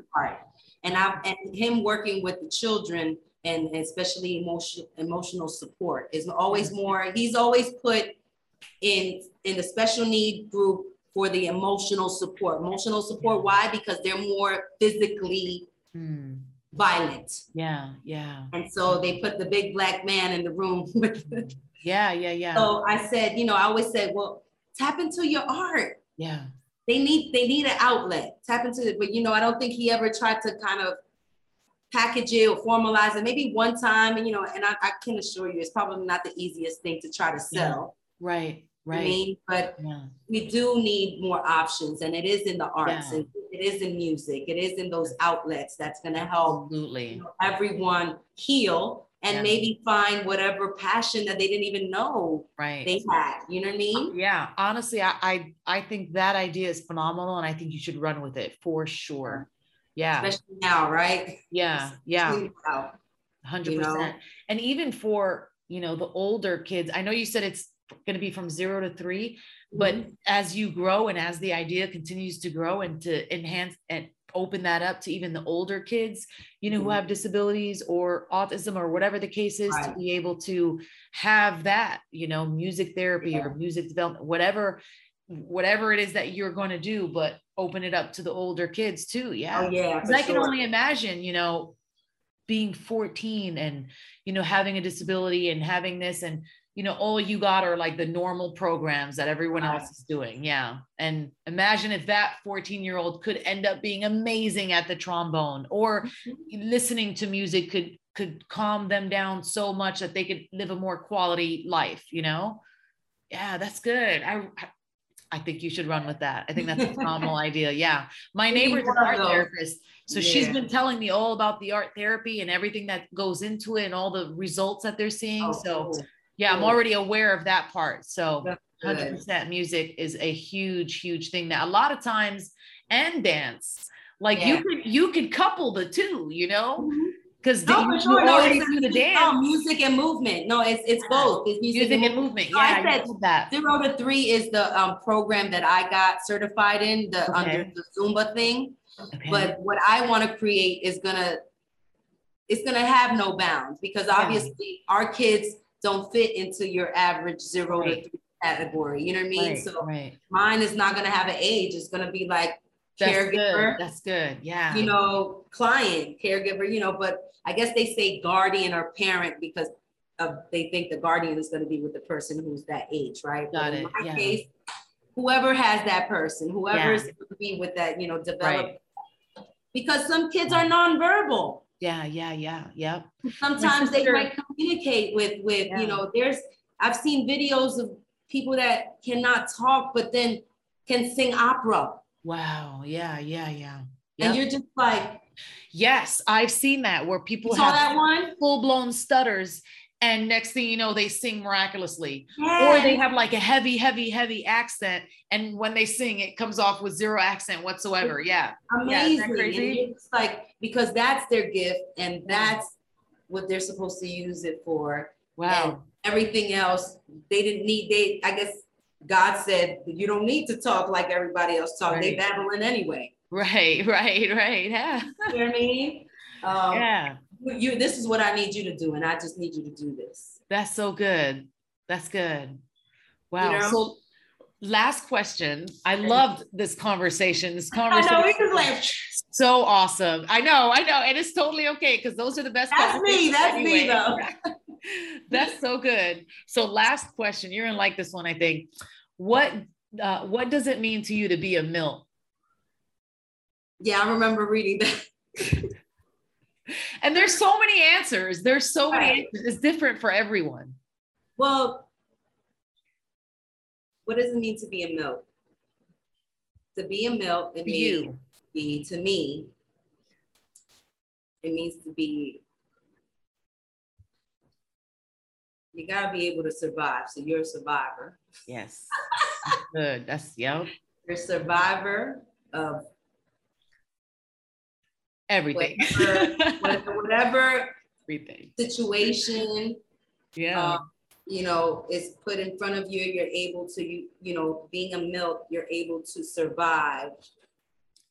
And I and him working with the children and especially emotional emotional support is always more. He's always put in in the special need group for the emotional support. Emotional support. Why? Because they're more physically hmm. violent. Yeah, yeah. And so they put the big black man in the room (laughs) with. yeah, yeah, yeah. So I said, you know, I always said, well, tap into your art. Yeah they need they need an outlet. Tap into it, but you know, I don't think he ever tried to kind of package it or formalize it. Maybe one time, and you know, and I, I can assure you, it's probably not the easiest thing to try to sell. Yeah. Right. Right. I mean, but yeah. we do need more options, and it is in the arts, yeah. and it is in music, it is in those outlets that's going to help Absolutely. You know, everyone heal and yeah. maybe find whatever passion that they didn't even know right. they had. You know what I mean? Yeah. Honestly, I, I I think that idea is phenomenal and I think you should run with it for sure. Yeah. Especially now, right? Yeah. Yeah. 100%. You know? And even for, you know, the older kids, I know you said it's going to be from zero to three, but mm-hmm. as you grow and as the idea continues to grow and to enhance and open that up to even the older kids, you know, mm-hmm. who have disabilities or autism or whatever the case is, right. to be able to have that, you know, music therapy yeah. or music development, whatever whatever it is that you're going to do, but open it up to the older kids too. Yeah. Oh, yeah. I can only imagine, you know, being 14 and, you know, having a disability and having this and, you know, all you got are like the normal programs that everyone right. else is doing. Yeah. And imagine if that 14 year old could end up being amazing at the trombone or mm-hmm. (laughs) listening to music could, could calm them down so much that they could live a more quality life, you know? Yeah, that's good. I, I think you should run with that. I think that's a phenomenal (laughs) idea. Yeah. My neighbor's an art therapist. So yeah. she's been telling me all about the art therapy and everything that goes into it and all the results that they're seeing. Oh, so cool. Yeah, I'm already aware of that part. So 100% music is a huge, huge thing that a lot of times and dance, like yeah. you could, you could couple the two, you know? Mm-hmm because no, you, sure. no, do the dance. No, music and movement. No, it's it's both. It's music, music and, movement. movement. Yeah, I said that. Zero to three is the um, program that I got certified in the okay. under the Zumba thing. Okay. But what I want to create is gonna it's gonna have no bounds because obviously yeah. our kids don't fit into your average zero right. to three category. You know what I mean? Right, so right. mine is not gonna have an age. It's gonna be like that's caregiver. Good. That's good. Yeah. You know, client, caregiver, you know, but I guess they say guardian or parent because of, they think the guardian is going to be with the person who's that age, right? Got it. In my yeah. case, whoever has that person, whoever yeah. is to be with that, you know, develop. Because some kids are nonverbal. Yeah, yeah, yeah, yep. Sometimes they might communicate with with yeah. you know. There's I've seen videos of people that cannot talk but then can sing opera. Wow. Yeah, yeah, yeah. Yep. And you're just like, Yes, I've seen that where people have that one full blown stutters, and next thing you know, they sing miraculously, or they have like a heavy, heavy, heavy accent, and when they sing, it comes off with zero accent whatsoever. Yeah, amazing. Yeah, crazy? It's like because that's their gift, and that's what they're supposed to use it for. Wow. And everything else, they didn't need. They, I guess, God said you don't need to talk like everybody else talk. Right. They babbling anyway. Right, (laughs) right, right. Yeah. You know what I mean? Um, yeah. You, this is what I need you to do, and I just need you to do this. That's so good. That's good. Wow. You know? So last question. I loved this conversation. This conversation. (laughs) I know, like, so awesome. I know, I know. And it's totally okay because those are the best. That's me. That's anyway. me though. (laughs) That's so good. So last question. You're gonna like this one, I think. What uh, what does it mean to you to be a MILT? Yeah, I remember reading that. (laughs) and there's so many answers. There's so many answers. It's different for everyone. Well, what does it mean to be a MILT? To be a MILT, it means you. be to me. It means to be. You gotta be able to survive. So you're a survivor. Yes. (laughs) Good. That's yep. You're a survivor of everything. Whatever, whatever (laughs) everything. situation yeah. um, you know is put in front of you you're able to you you know being a Milt you're able to survive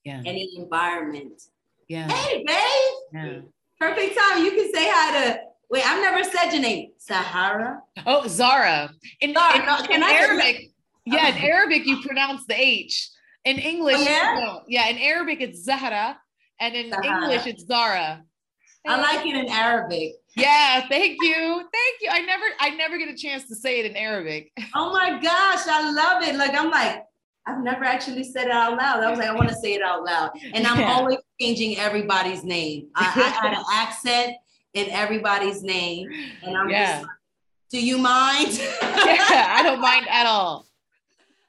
yeah. any environment. Yeah. Hey babe. Yeah. Perfect time. You can say hi to wait i've never said your name. Sahara? Oh zara. In, zara, in, no, in arabic yeah in arabic you pronounce the h. In english oh, yeah? yeah in arabic it's zahra and in Zahara. English it's Zara. I like it in Arabic. Yeah, thank you. Thank you. I never I never get a chance to say it in Arabic. Oh my gosh, I love it. Like I'm like, I've never actually said it out loud. I was like, I want to say it out loud. And I'm yeah. always changing everybody's name. I, I (laughs) had an accent in everybody's name. And I'm yeah. just like, do you mind? (laughs) yeah, I don't mind at (laughs) all.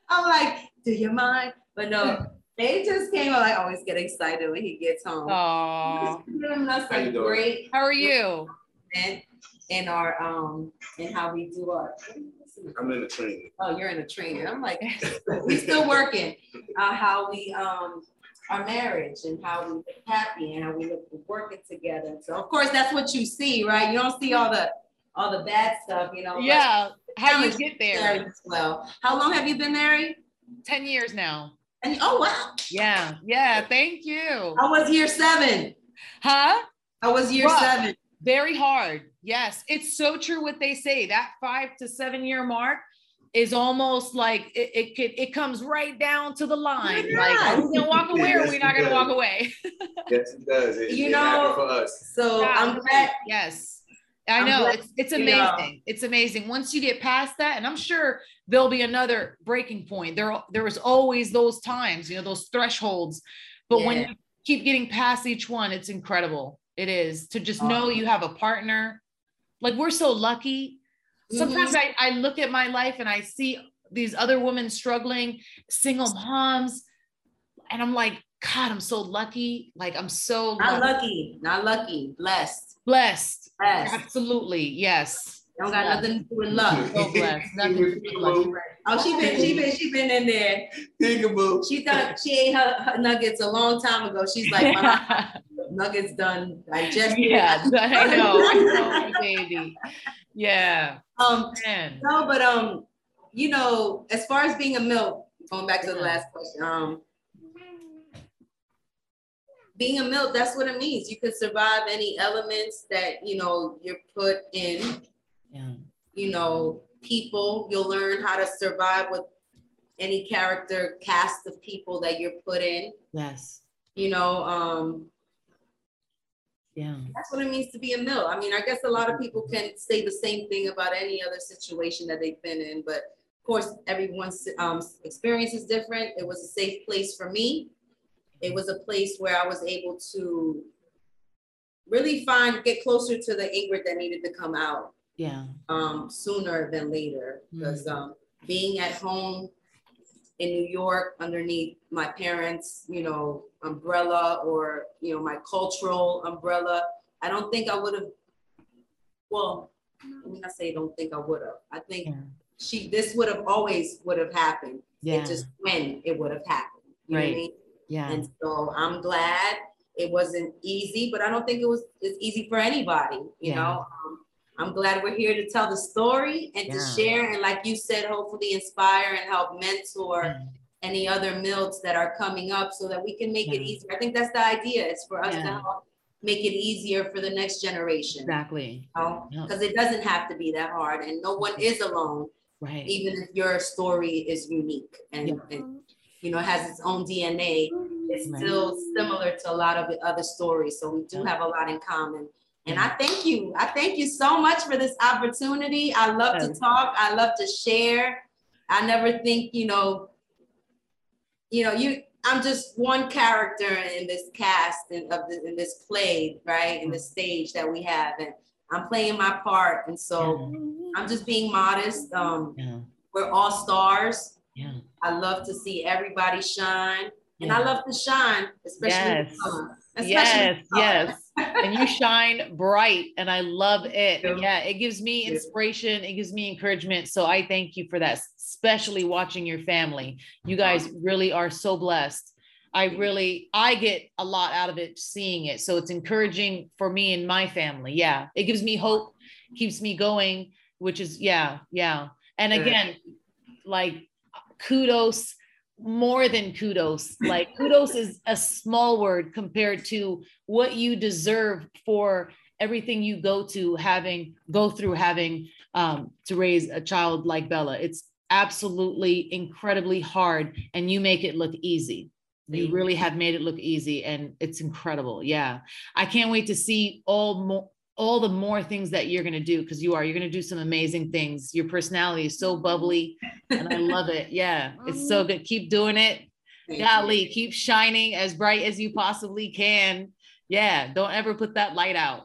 I'm like, do you mind? But no, they just came. I always get excited when he gets home. Oh, us like great. How are you? And in our um and how we do our. I'm in a training. Oh, you're in a training. I'm like, (laughs) (laughs) we still working. Uh, how we um our marriage and how we look happy and how we look working together. So of course that's what you see, right? You don't see all the all the bad stuff, you know. Yeah. How you get there? Well, how long have you been married? Ten years now. And oh wow. Yeah, yeah. Thank you. I was year seven. Huh? I was year Rough. seven. Very hard. Yes, it's so true what they say. That five to seven year mark, is almost like it, it could it comes right down to the line. Yeah. Like are we gonna walk away yes, or are we not gonna walk away? (laughs) yes, it does. It, you it know, for us. So yeah, I'm glad. Yes. I know it's it's amazing. It's amazing. Once you get past that, and I'm sure there'll be another breaking point. There there was always those times, you know, those thresholds. But yeah. when you keep getting past each one, it's incredible. It is to just know you have a partner. Like we're so lucky. Sometimes mm-hmm. I, I look at my life and I see these other women struggling, single moms, and I'm like, God, I'm so lucky. Like I'm so not lucky, lucky not lucky, blessed. Blessed. Blessed. Absolutely. Yes. Don't got nothing to do with luck. So blessed. (laughs) Nothing to do with luck. Oh, she been, she been, she been in there. Peekaboo. She thought she ate her, her, nuggets a long time ago. She's like, (laughs) nuggets done digested. Yeah, (laughs) I know, I know, baby. Yeah. Um. Man. No, but um, you know, as far as being a Milt, going back to the last question, um, being a Milt, that's what it means. You can survive any elements that you know you're put in. Yeah. You know, people. You'll learn how to survive with any character cast of people that you're put in. Yes. You know, um, yeah. That's what it means to be a Milt. I mean, I guess a lot of people can say the same thing about any other situation that they've been in, but of course, everyone's um, experience is different. It was a safe place for me it was a place where I was able to really find get closer to the Ingrid that needed to come out. Yeah. Um, sooner than later, because mm. um, being at home in New York underneath my parents, you know, umbrella or you know my cultural umbrella, I don't think I would have. Well, let me not say I don't think I would have. I think yeah. she this would have always would have happened. Yeah. It just when it would have happened. You right. know what I mean? Yeah. And so I'm glad it wasn't easy, but I don't think it was it's easy for anybody. You yeah. know, um, I'm glad we're here to tell the story and yeah. to share, and like you said, hopefully inspire and help mentor yeah. any other Milts that are coming up, so that we can make it easier. I think that's the idea. It's for us to help make it easier for the next generation. Exactly. Because you know? it doesn't have to be that hard, and no one is alone. Right. Even if your story is unique and, and you know, has its own DNA. It's right. still similar to a lot of the other stories. So we do have a lot in common. And I thank you. I thank you so much for this opportunity. I love to talk. I love to share. I never think, you know, you know, you I'm just one character in this cast and of the, in this play, right? In the stage that we have. And I'm playing my part. And so yeah. I'm just being modest. Um, yeah. We're all stars. Yeah. I love to see everybody shine. And I love to shine, especially yes. yes, yes. and you shine bright and I love it. Yeah. yeah, it gives me inspiration, it gives me encouragement. So I thank you for that, especially watching your family. You guys really are so blessed. I really I get a lot out of it seeing it. So it's encouraging for me and my family. Yeah. It gives me hope, keeps me going, which is yeah, yeah. And again, like kudos more than kudos. Like kudos is a small word compared to what you deserve for everything you go to having go through having um, to raise a child like Bella. It's absolutely incredibly hard, and you make it look easy. You really have made it look easy, and it's incredible. Yeah, I can't wait to see all more all the more things that you're going to do because you are you're going to do some amazing things. Your personality is so mm-hmm. bubbly and i love it. (laughs) Yeah it's so mm-hmm. good. Keep doing it. Thank golly you. keep shining as bright as you possibly can. Yeah don't ever put that light out.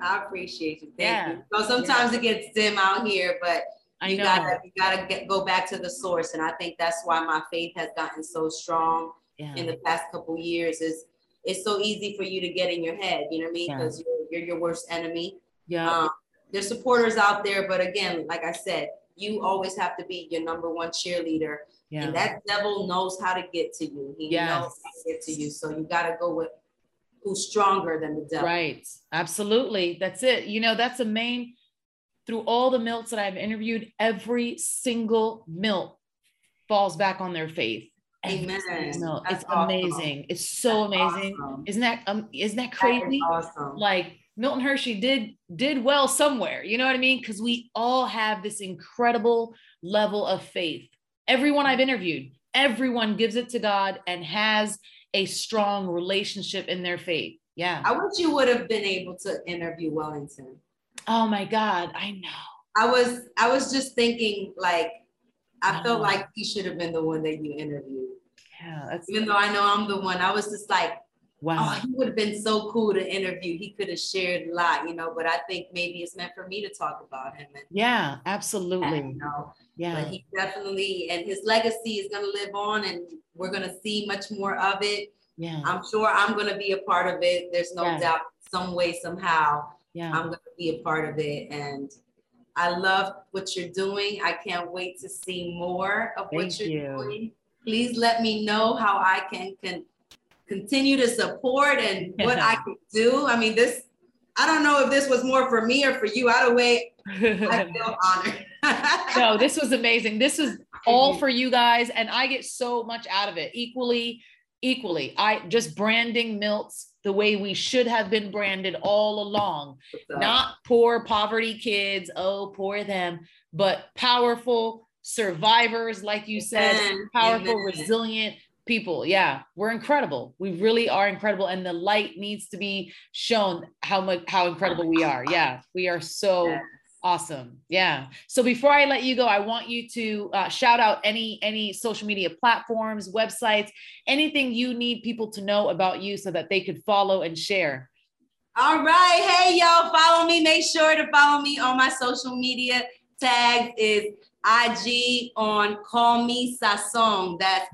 I appreciate you. Thank yeah. you. So sometimes yeah. it gets dim out here but you gotta you gotta get, go back to the source and i think that's why my faith has gotten so strong yeah. in the past couple years is it's so easy for you to get in your head you know what i mean? Because yeah you're your worst enemy. Yeah. Um, there's supporters out there, but again, like I said, you always have to be your number one cheerleader. Yeah. And that devil knows how to get to you. He yes. knows how to get to you. So you got to go with who's stronger than the devil. Right. Absolutely. That's it. You know, that's a main through all the Milts that I've interviewed, every single Milt falls back on their faith. Amen. it's awesome. amazing. It's so That's amazing. Awesome. Isn't that um isn't that crazy? That awesome. Like Milton Hershey did did well somewhere. You know what I mean? Because we all have this incredible level of faith. Everyone I've interviewed, everyone gives it to God and has a strong relationship in their faith. Yeah. I wish you would have been able to interview Wellington. Oh my God, I know. I was I was just thinking like I felt like he should have been the one that you interviewed. Yeah, even though I know I'm the one, I was just like, Oh, wow, oh, he would have been so cool to interview. He could have shared a lot, you know. But I think maybe it's meant for me to talk about him. And, yeah, absolutely. you know, yeah, but he definitely and his legacy is gonna live on, and we're gonna see much more of it. Yeah, I'm sure I'm gonna be a part of it. There's no Yeah. doubt, some way, somehow, yeah. I'm gonna be a part of it, and. I love what you're doing. I can't wait to see more of what you're you. doing. Please let me know how I can can continue to support and what I can do. I mean, this I don't know if this was more for me or for you. Either way, (laughs) I feel honored. (laughs) no, this was amazing. This is all for you guys, and I get so much out of it. Equally, equally. I just branding Milts the way we should have been branded all along. Not poor poverty kids, oh, poor them, but powerful survivors, like you said, Amen. powerful, Amen. resilient people. Yeah, we're incredible. We really are incredible. And the light needs to be shown how much how incredible we are. Yeah, we are so Yes. awesome. Yeah. So before I let you go, I want you to uh, shout out any any social media platforms, websites, anything you need people to know about you so that they could follow and share. All right. Hey, y'all, follow me. Make sure to follow me on my social media. Tags is IG on Call Me Sazón. That's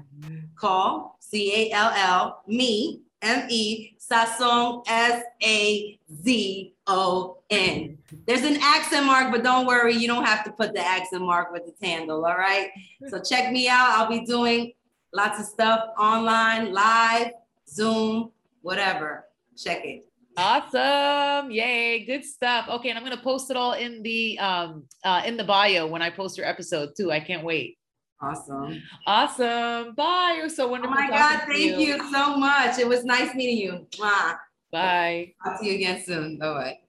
call C A L L me M E Sazón S A Z O N. There's an accent mark, but don't worry, you don't have to put the accent mark with the handle. All right. So check me out. I'll be doing lots of stuff online, live, Zoom, whatever. Check it. Awesome. Yay. Good stuff. Okay. And I'm going to post it all in the um uh in the bio when I post your episode too. I can't wait. Awesome. Awesome. Bye. It was so wonderful. Oh my God, thank you so much. It was nice meeting you. Mwah. Bye. Talk to you again soon. Bye bye.